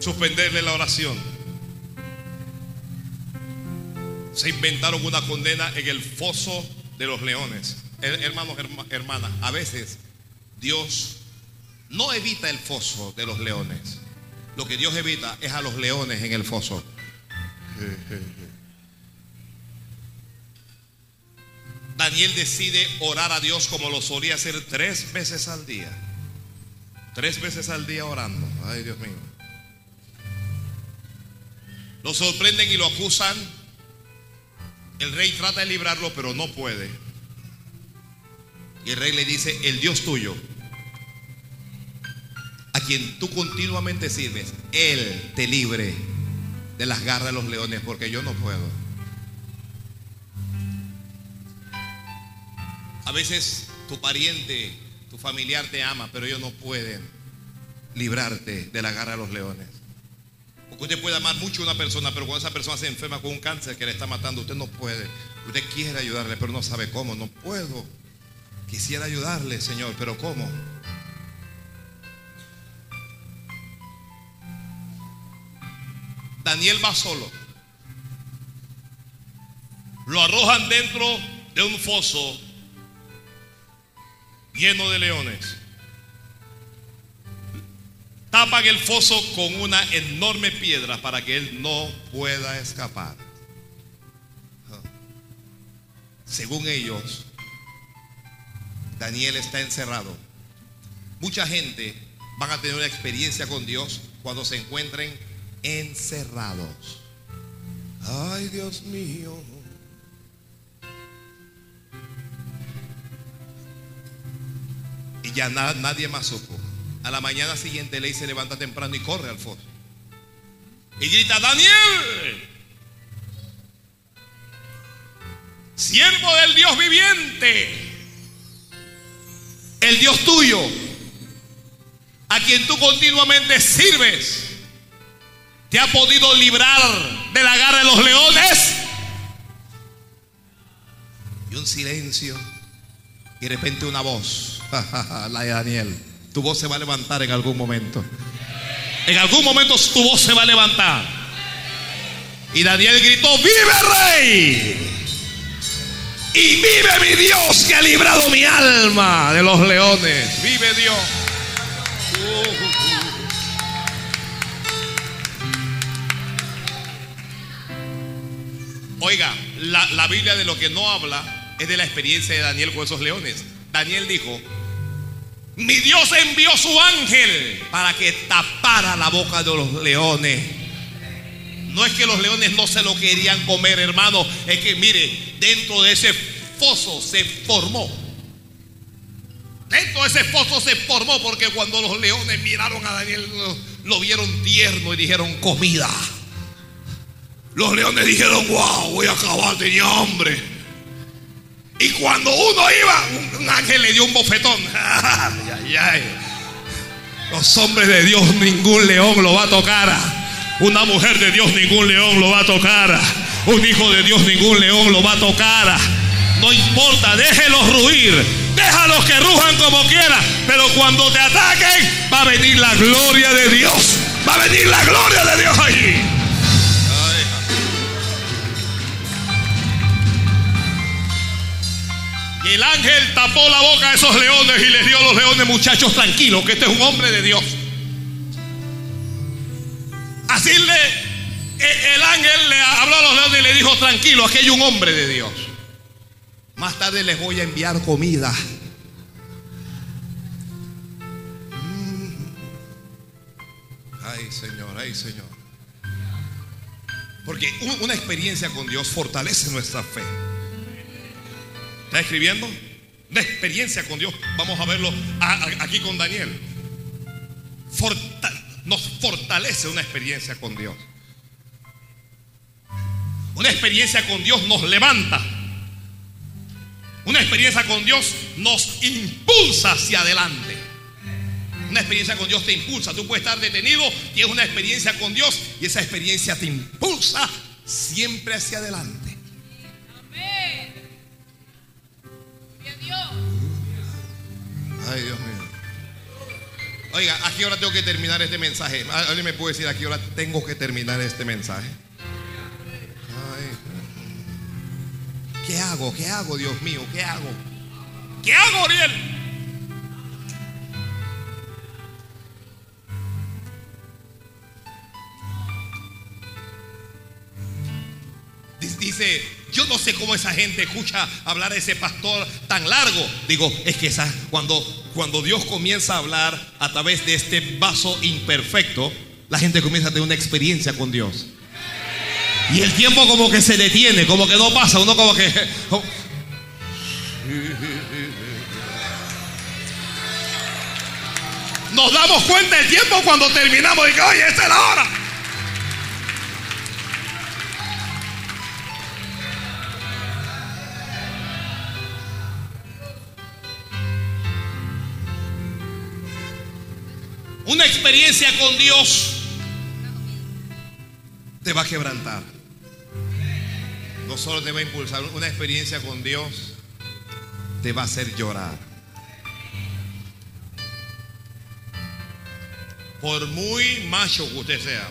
Suspenderle la oración. Se inventaron una condena en el foso de los leones. Hermanos, hermanas, a veces Dios no evita el foso de los leones. Lo que Dios evita es a los leones en el foso. Daniel decide orar a Dios como lo solía hacer tres veces al día. Tres veces al día orando. Ay, Dios mío. Lo sorprenden y lo acusan. El rey trata de librarlo, pero no puede. Y el rey le dice, el Dios tuyo, a quien tú continuamente sirves, Él te libre de las garras de los leones, porque yo no puedo. A veces tu pariente, tu familiar te ama, pero ellos no pueden librarte de la garra de los leones. Porque usted puede amar mucho a una persona, pero cuando esa persona se enferma con un cáncer que le está matando, usted no puede. Usted quiere ayudarle, pero no sabe cómo. No puedo. Quisiera ayudarle, Señor, pero ¿cómo? Daniel va solo. Lo arrojan dentro de un foso lleno de leones. Tapan el foso con una enorme piedra para que él no pueda escapar. Según ellos, Daniel está encerrado. Mucha gente van a tener una experiencia con Dios cuando se encuentren encerrados. Ay, Dios mío. Y ya nadie más supo. A la mañana siguiente Ley se levanta temprano y corre al foso. Y grita, Daniel, siervo del Dios viviente, el Dios tuyo, a quien tú continuamente sirves te ha podido librar de la garra de los leones. Y un silencio. Y de repente una voz. la de Daniel. Tu voz se va a levantar en algún momento. En algún momento tu voz se va a levantar. Y Daniel gritó, vive rey. Y vive mi Dios que ha librado mi alma de los leones. Vive Dios. Oiga, la, Biblia de lo que no habla es de la experiencia de Daniel con esos leones. Daniel dijo, mi Dios envió su ángel para que tapara la boca de los leones. No es que los leones no se lo querían comer, hermano. Es que mire, dentro de ese foso se formó. Dentro de ese foso se formó porque cuando los leones miraron a Daniel lo, vieron tierno y dijeron comida Los leones dijeron, wow, voy a acabar, tenía hambre. Y cuando uno iba, un, ángel le dio un bofetón. Los hombres de Dios, ningún león lo va a tocar. Una mujer de Dios, ningún león lo va a tocar. Un hijo de Dios, ningún león lo va a tocar. No importa, déjelos ruir. Déjalos que rujan como quieran. Pero cuando te ataquen, va a venir la gloria de Dios. Va a venir la gloria de Dios allí. El ángel tapó la boca a esos leones y les dio a los leones, muchachos, tranquilos, que este es un hombre de Dios. Así le, e, el ángel le habló a los leones y le dijo, tranquilo, aquí hay un hombre de Dios. Más tarde les voy a enviar comida. Mm. Ay, Señor, ay, Señor. Porque una experiencia con Dios fortalece nuestra fe. ¿Está escribiendo? Una experiencia con Dios. Vamos a verlo aquí con Daniel. nos fortalece una experiencia con Dios. Una experiencia con Dios nos levanta. Una experiencia con Dios nos impulsa hacia adelante. Una experiencia con Dios te impulsa. Tú puedes estar detenido, y es una experiencia con Dios y esa experiencia te impulsa siempre hacia adelante. Ay, Dios mío. Oiga, ¿a qué hora tengo que terminar este mensaje? ¿Alguien me puede decir a qué hora tengo que terminar este mensaje? ¿Qué hago? ¿Qué hago, Dios mío? ¿Qué hago? ¿Qué hago, Ariel? Dice, yo no sé cómo esa gente escucha hablar a ese pastor tan largo. Digo, es que esa, cuando, cuando Dios comienza a hablar a través de este vaso imperfecto, la gente comienza a tener una experiencia con Dios. Y el tiempo como que se detiene, como que no pasa, uno como que... Nos damos cuenta del tiempo cuando terminamos y que, oye, esta es la hora. Una experiencia con Dios te va a quebrantar no solo te va a impulsar, una experiencia con Dios te va a hacer llorar. Por muy macho que usted sea,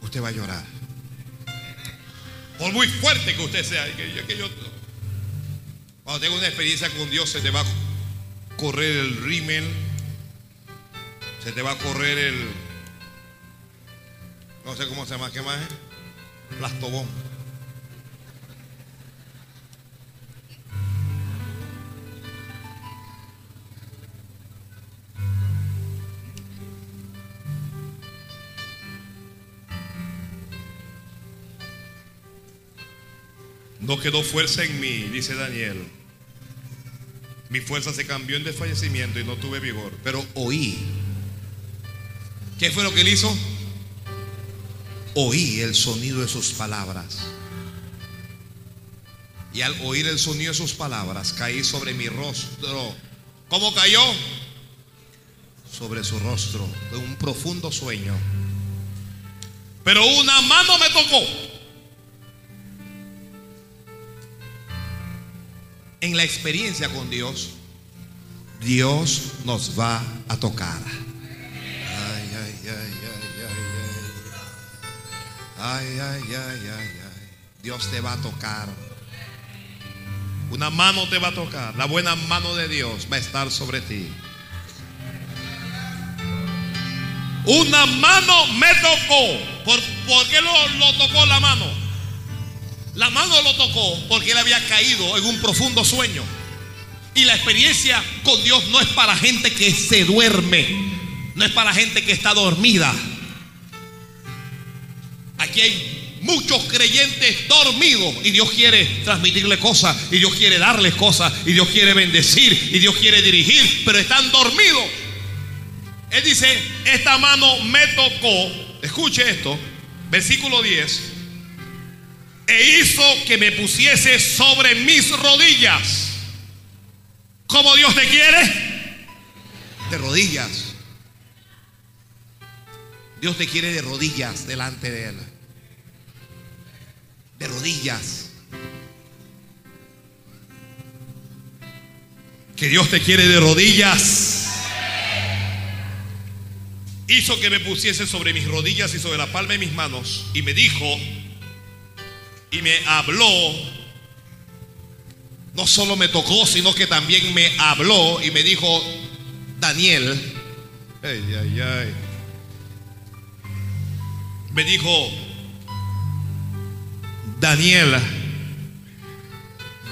usted va a llorar. Por muy fuerte que usted sea, cuando tenga una experiencia con Dios, se te va a correr el rímel, se te va a correr el, no sé cómo se llama, ¿qué más? Plastobón. No quedó fuerza en mí, dice Daniel. Mi fuerza se cambió en desfallecimiento y no tuve vigor, pero oí. ¿Qué fue lo que él hizo? oí el sonido de sus palabras. Y al oír el sonido de sus palabras, caí sobre mi rostro. ¿Cómo cayó? Sobre su rostro, de un profundo sueño. Pero una mano me tocó. En la experiencia con Dios, Dios nos va a tocar. Ay, ay, ay, Ay. Dios te va a tocar. Una mano te va a tocar. La buena mano de Dios va a estar sobre ti. Una mano me tocó. ¿Por, qué lo, lo tocó la mano? La mano lo tocó porque él había caído en un profundo sueño. Y la experiencia con Dios no es para gente que se duerme. No es para gente que está dormida. Aquí hay muchos creyentes dormidos y Dios quiere transmitirle cosas y Dios quiere darles cosas y Dios quiere bendecir y Dios quiere dirigir, pero están dormidos. Él dice, esta mano me tocó, escuche esto, Versículo 10. E hizo que me pusiese sobre mis rodillas. Como Dios te quiere. De rodillas. Dios te quiere de rodillas delante de Él. De rodillas. Que Dios te quiere de rodillas. Hizo que me pusiese sobre mis rodillas y sobre la palma de mis manos. Y me dijo, y me habló. No solo me tocó, sino que también me habló y me dijo, Daniel. Ay, ay, ay. Me dijo, Daniel,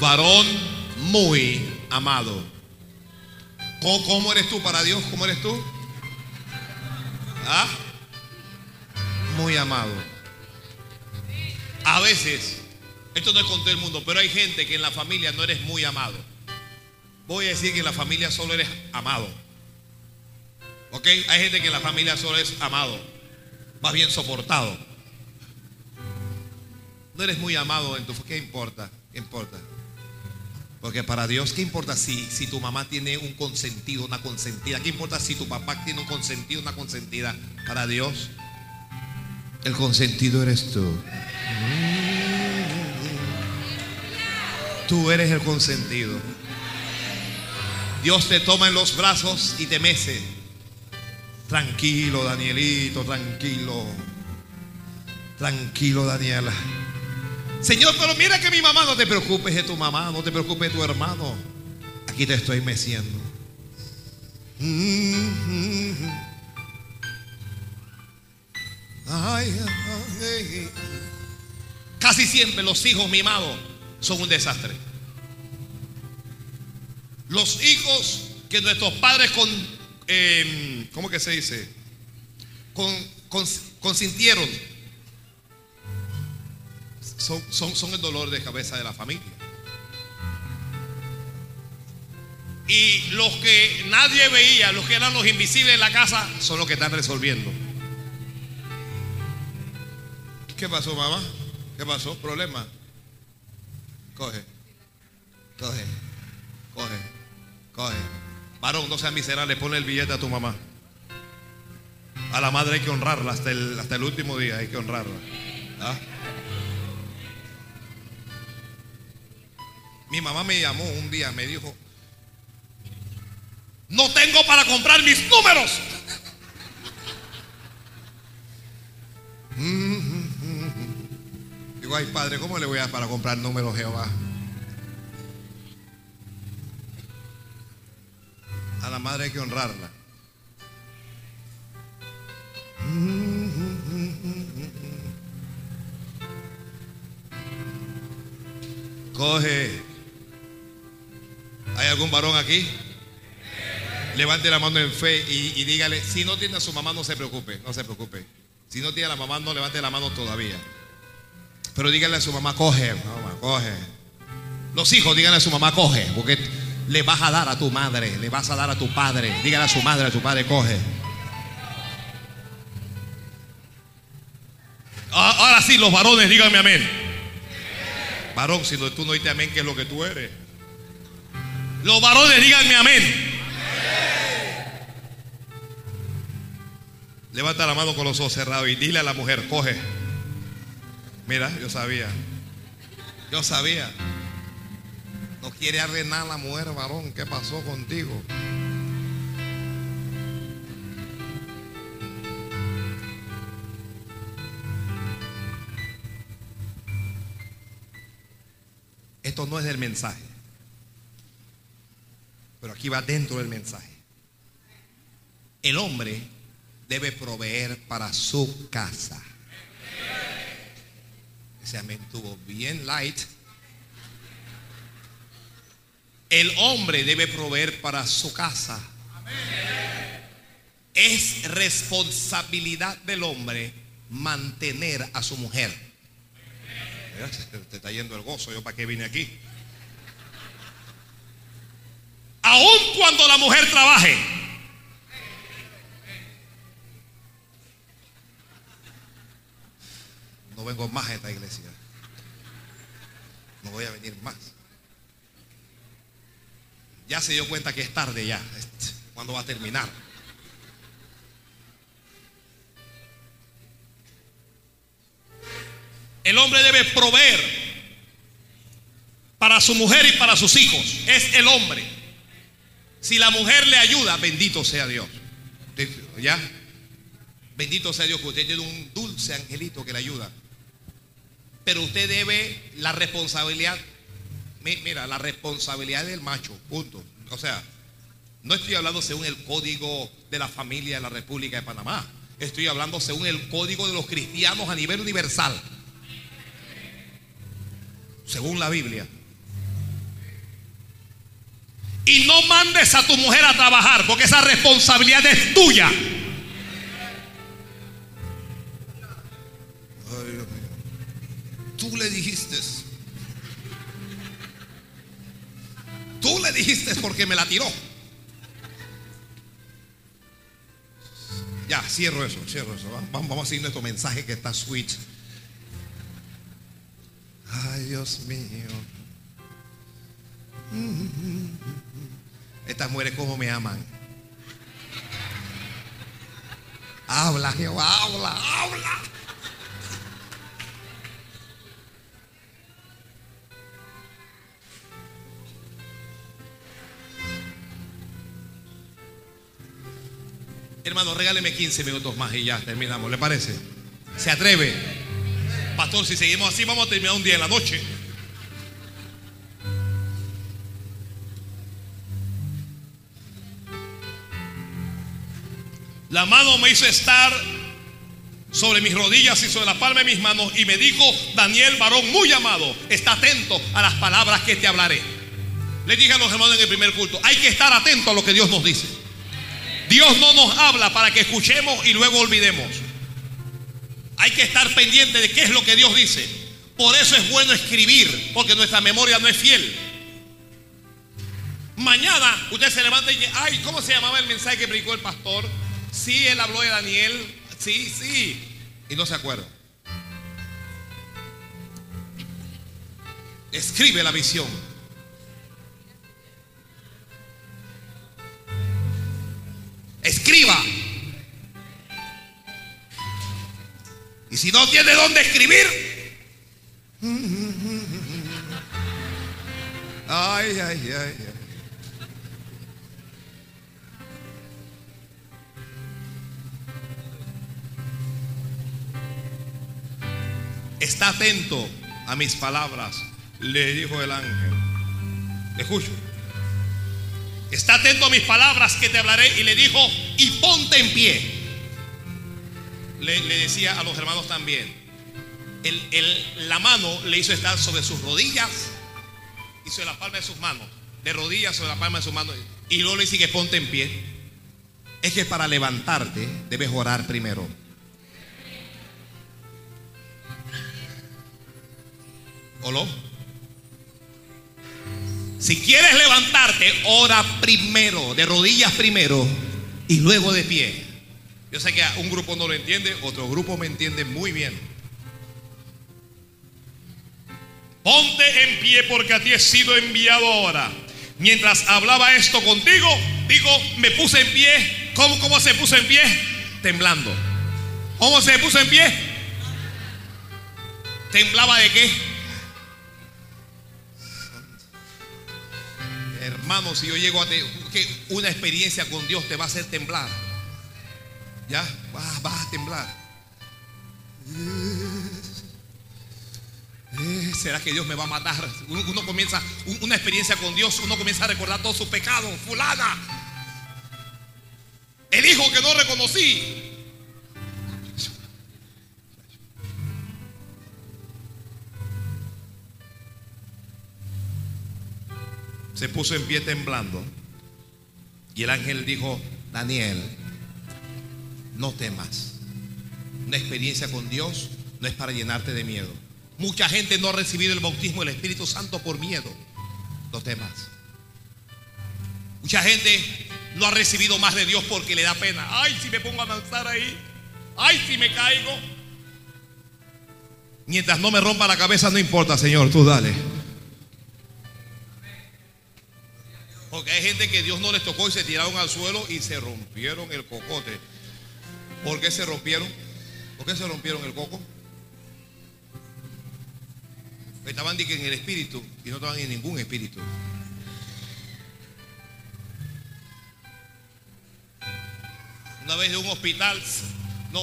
varón muy amado. ¿Cómo, cómo eres tú para Dios? ¿Cómo eres tú? ¿Ah? Muy amado. A veces, esto no es con todo el mundo, pero hay gente que en la familia no eres muy amado. Voy a decir que en la familia solo eres amado. ¿Ok? Hay gente que en la familia solo es amado. Vas bien soportado. No eres muy amado en tu... ¿Qué importa? ¿Qué importa? Porque para Dios, ¿qué importa si, si tu mamá tiene un consentido, una consentida? ¿Qué importa si tu papá tiene un consentido, una consentida? Para Dios, el consentido eres tú. Tú eres el consentido. Dios te toma en los brazos y te mece. Tranquilo, Danielito, tranquilo. Tranquilo, Daniela. Señor, pero mira que mi mamá, no te preocupes de tu mamá, no te preocupes de tu hermano. Aquí te estoy meciendo. Ay, ay. Casi siempre los hijos mimados son un desastre. Los hijos que nuestros padres con, eh, ¿cómo que se dice? Con, con, consintieron son, son el dolor de cabeza de la familia. Y los que nadie veía, los que eran los invisibles en la casa, son los que están resolviendo. ¿Qué pasó, mamá? ¿Qué pasó? ¿Problema? Coge. Coge. Coge. Coge. Varón, no seas miserable, ponle el billete a tu mamá. A la madre hay que honrarla hasta el, hasta el último día, hay que honrarla. ¿Ah? Mi mamá me llamó un día, me dijo, no tengo para comprar mis números. Digo, ay padre, ¿cómo le voy a dar para comprar números, Jehová? A la madre hay que honrarla. Coge. ¿Hay algún varón aquí? Levante la mano en fe y, dígale, si no tiene a su mamá, no se preocupe, no se preocupe. Si no tiene a la mamá, no levante la mano todavía. Pero dígale a su mamá, coge, mamá, coge. Los hijos, díganle a su mamá, coge, porque le vas a dar a tu madre, le vas a dar a tu padre. Dígale a su madre, a tu padre, coge. Ahora sí, los varones, díganme amén. Varón, si tú no dices amén, ¿qué es lo que tú eres? Los varones, díganme amén. Levanta la mano con los ojos cerrados y dile a la mujer, coge. Mira, yo sabía. Yo sabía. No quiere arrenar la mujer, varón. ¿Qué pasó contigo? Esto no es del mensaje. Pero aquí va dentro del mensaje. El hombre debe proveer para su casa. Ese amén tuvo bien light. El hombre debe proveer para su casa. Es responsabilidad del hombre mantener a su mujer. Te está yendo el gozo, yo para qué vine aquí. Aun cuando la mujer trabaje. no vengo más a esta iglesia. No voy a venir más. Ya se dio cuenta que es tarde ya. ¿Cuándo va a terminar? El hombre debe proveer para su mujer y para sus hijos. Es el hombre. Si la mujer le ayuda, bendito sea Dios. ¿Ya? Bendito sea Dios que usted tiene un dulce angelito que le ayuda. Pero usted debe la responsabilidad. Mira, la responsabilidad del macho, punto. O sea, no estoy hablando según el código de la familia de la República de Panamá. Estoy hablando según el código de los cristianos a nivel universal. Según la Biblia. Y no mandes a tu mujer a trabajar porque esa responsabilidad es tuya. Tú le dijiste. Tú le dijiste porque me la tiró. Ya, cierro eso, cierro eso. Vamos, vamos a seguir nuestro mensaje que está sweet. Ay, Dios mío. Estas mujeres como me aman. Habla, Jehová, habla, habla. Hermano, regáleme 15 minutos más y ya terminamos, ¿le parece? ¿Se atreve? Pastor, si seguimos así vamos a terminar un día en la noche. La mano me hizo estar sobre mis rodillas y sobre la palma de mis manos y me dijo, Daniel, varón muy amado, está atento a las palabras que te hablaré. Le dije a los hermanos en el primer culto, hay que estar atento a lo que Dios nos dice. Dios no nos habla para que escuchemos y luego olvidemos. Hay que estar pendiente de qué es lo que Dios dice. Por eso es bueno escribir, porque nuestra memoria no es fiel. Mañana usted se levanta y dice, ay, ¿cómo se llamaba el mensaje que predicó el pastor? Sí, él habló de Daniel. Sí, sí. Y no se acuerda. Escribe la visión. Escriba. Y si no tiene dónde escribir, ay, ay, ay, ay. Está atento a mis palabras, le dijo el ángel. Escucho. Está atento a mis palabras que te hablaré. Y le dijo, y ponte en pie. Le, decía a los hermanos también. la mano le hizo estar sobre sus rodillas y sobre la palma de sus manos. De rodillas sobre la palma de sus manos. Y luego le dice que ponte en pie. Es que para levantarte debes orar primero. ¿O Si quieres levantarte, ora primero, de rodillas primero y luego de pie. Yo sé que un grupo no lo entiende, otro grupo me entiende muy bien. Ponte en pie porque a ti he sido enviado ahora. Mientras hablaba esto contigo, digo, me puse en pie. ¿Cómo, cómo se puso en pie? Temblando. ¿Cómo se puso en pie? ¿Temblaba de qué? Hermano, si yo llego a tener una experiencia con Dios te va a hacer temblar. Ya, vas, a temblar. Eh, ¿Será que Dios me va a matar? Uno, comienza una experiencia con Dios, uno comienza a recordar todos sus pecados. Fulana, el hijo que no reconocí, se puso en pie temblando. Y el ángel dijo, Daniel, no temas. Una experiencia con Dios no es para llenarte de miedo. Mucha gente no ha recibido el bautismo del Espíritu Santo por miedo. No temas. Mucha gente no ha recibido más de Dios porque le da pena. Ay, si me pongo a danzar ahí. Ay, si me caigo. Mientras no me rompa la cabeza, no importa, Señor, tú dale. Porque hay gente que Dios no les tocó y se tiraron al suelo y se rompieron el cocote. ¿Por qué se rompieron? ¿Por qué se rompieron el coco? Estaban en el espíritu y no estaban en ningún espíritu. Una vez de un hospital, no,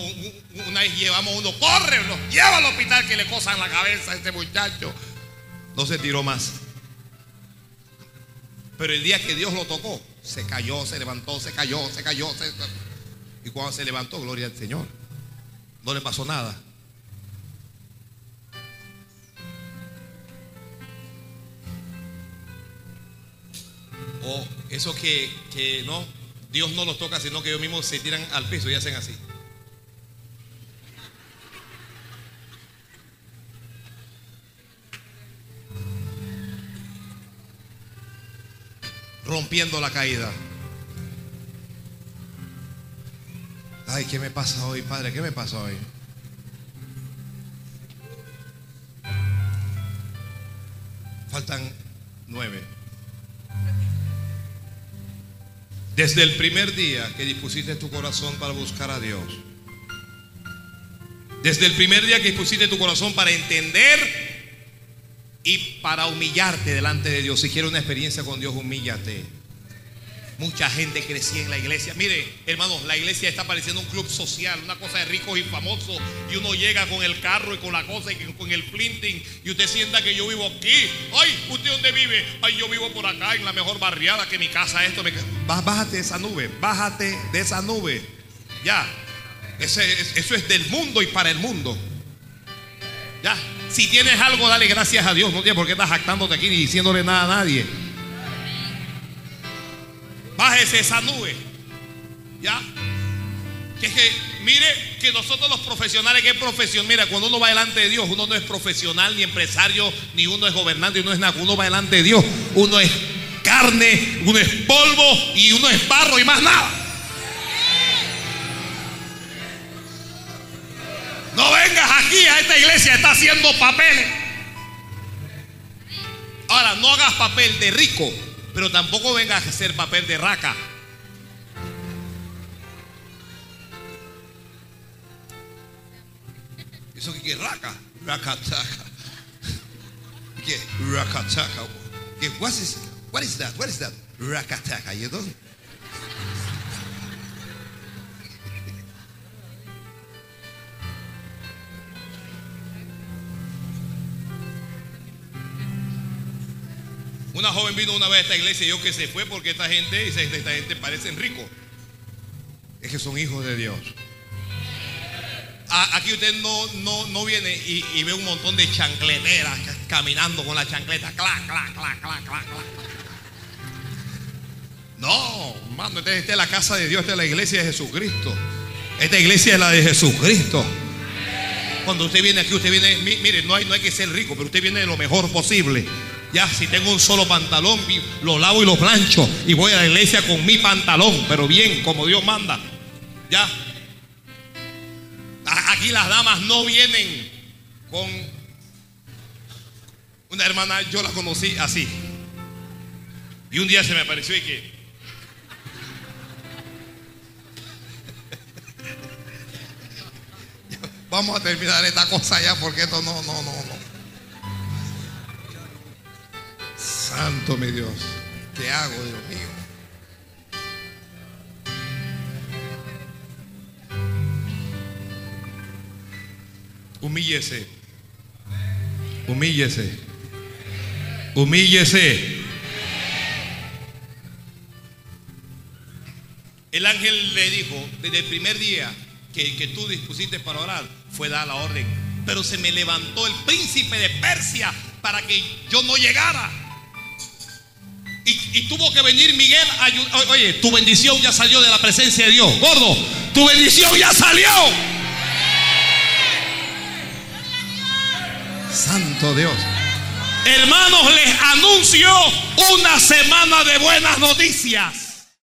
una vez llevamos uno, corre, lo lleva al hospital que le cosan la cabeza a este muchacho. No se tiró más. Pero el día que Dios lo tocó, se cayó, se levantó, se cayó, se cayó. Y cuando se levantó, gloria al Señor, no le pasó nada. O eso que, que no, Dios no los toca, sino que ellos mismos se tiran al piso y hacen así. Rompiendo la caída. Ay, ¿qué me pasa hoy, Padre? ¿Qué me pasa hoy? Faltan nueve. Desde el primer día que dispusiste tu corazón para buscar a Dios. Desde el primer día que dispusiste tu corazón para entender y para humillarte delante de Dios. Si quieres una experiencia con Dios, humíllate. Mucha gente crecía en la iglesia. Mire, hermanos, la iglesia está pareciendo un club social, una cosa de ricos y famosos. Y uno llega con el carro y con la cosa y con el printing. Y usted sienta que yo vivo aquí. Ay, ¿usted dónde vive? Ay, yo vivo por acá en la mejor barriada que mi casa. Esto Bájate de esa nube, bájate de esa nube. Ya. eso es del mundo y para el mundo. Ya. Si tienes algo, dale gracias a Dios. No tienes por qué estás jactándote aquí ni diciéndole nada a nadie. Bájese esa nube. ¿Ya? Que es que, mire, que nosotros los profesionales, es profesión, mira, cuando uno va delante de Dios, uno no es profesional, ni empresario, ni uno es gobernante, uno es nada, uno va delante de Dios, uno es carne, uno es polvo y uno es barro y más nada. Vengas aquí a esta iglesia, está haciendo papeles. Ahora, no hagas papel de rico, pero tampoco vengas a hacer papel de raca. ¿Eso qué es raca? Rakataka. ¿Qué? Rakataka. ¿Qué? What is, what is that? What is that? Rakataka. You don't? Una joven vino una vez a esta iglesia y yo que se fue porque esta gente, esta gente parecen ricos. Es que son hijos de Dios. Aquí usted no, no, no viene y, ve un montón de chancleteras caminando con la chancleta. Clac, clac, clac, clac, clac, No, mano, esta, es la casa de Dios, esta es la iglesia de Jesucristo. Esta iglesia es la de Jesucristo. Cuando usted viene aquí, usted viene, mire, no hay, no hay que ser rico, pero usted viene de lo mejor posible. Ya, si tengo un solo pantalón, lo lavo y lo plancho. Y voy a la iglesia con mi pantalón, pero bien, como Dios manda. Ya. Aquí las damas no vienen con una hermana, yo la conocí así. Y un día se me apareció y que. Vamos a terminar esta cosa ya porque esto no, no, no, no. Santo mi Dios, ¿qué hago, Dios mío? Humíllese. Humíllese. Humíllese. El ángel le dijo, desde el primer día que, que tú dispusiste para orar, fue dar la orden. Pero se me levantó el príncipe de Persia para que yo no llegara. Y, tuvo que venir Miguel a Oye, tu bendición ya salió de la presencia de Dios. Gordo, tu bendición ya salió. Santo Dios. Hermanos, les anuncio una semana de buenas noticias.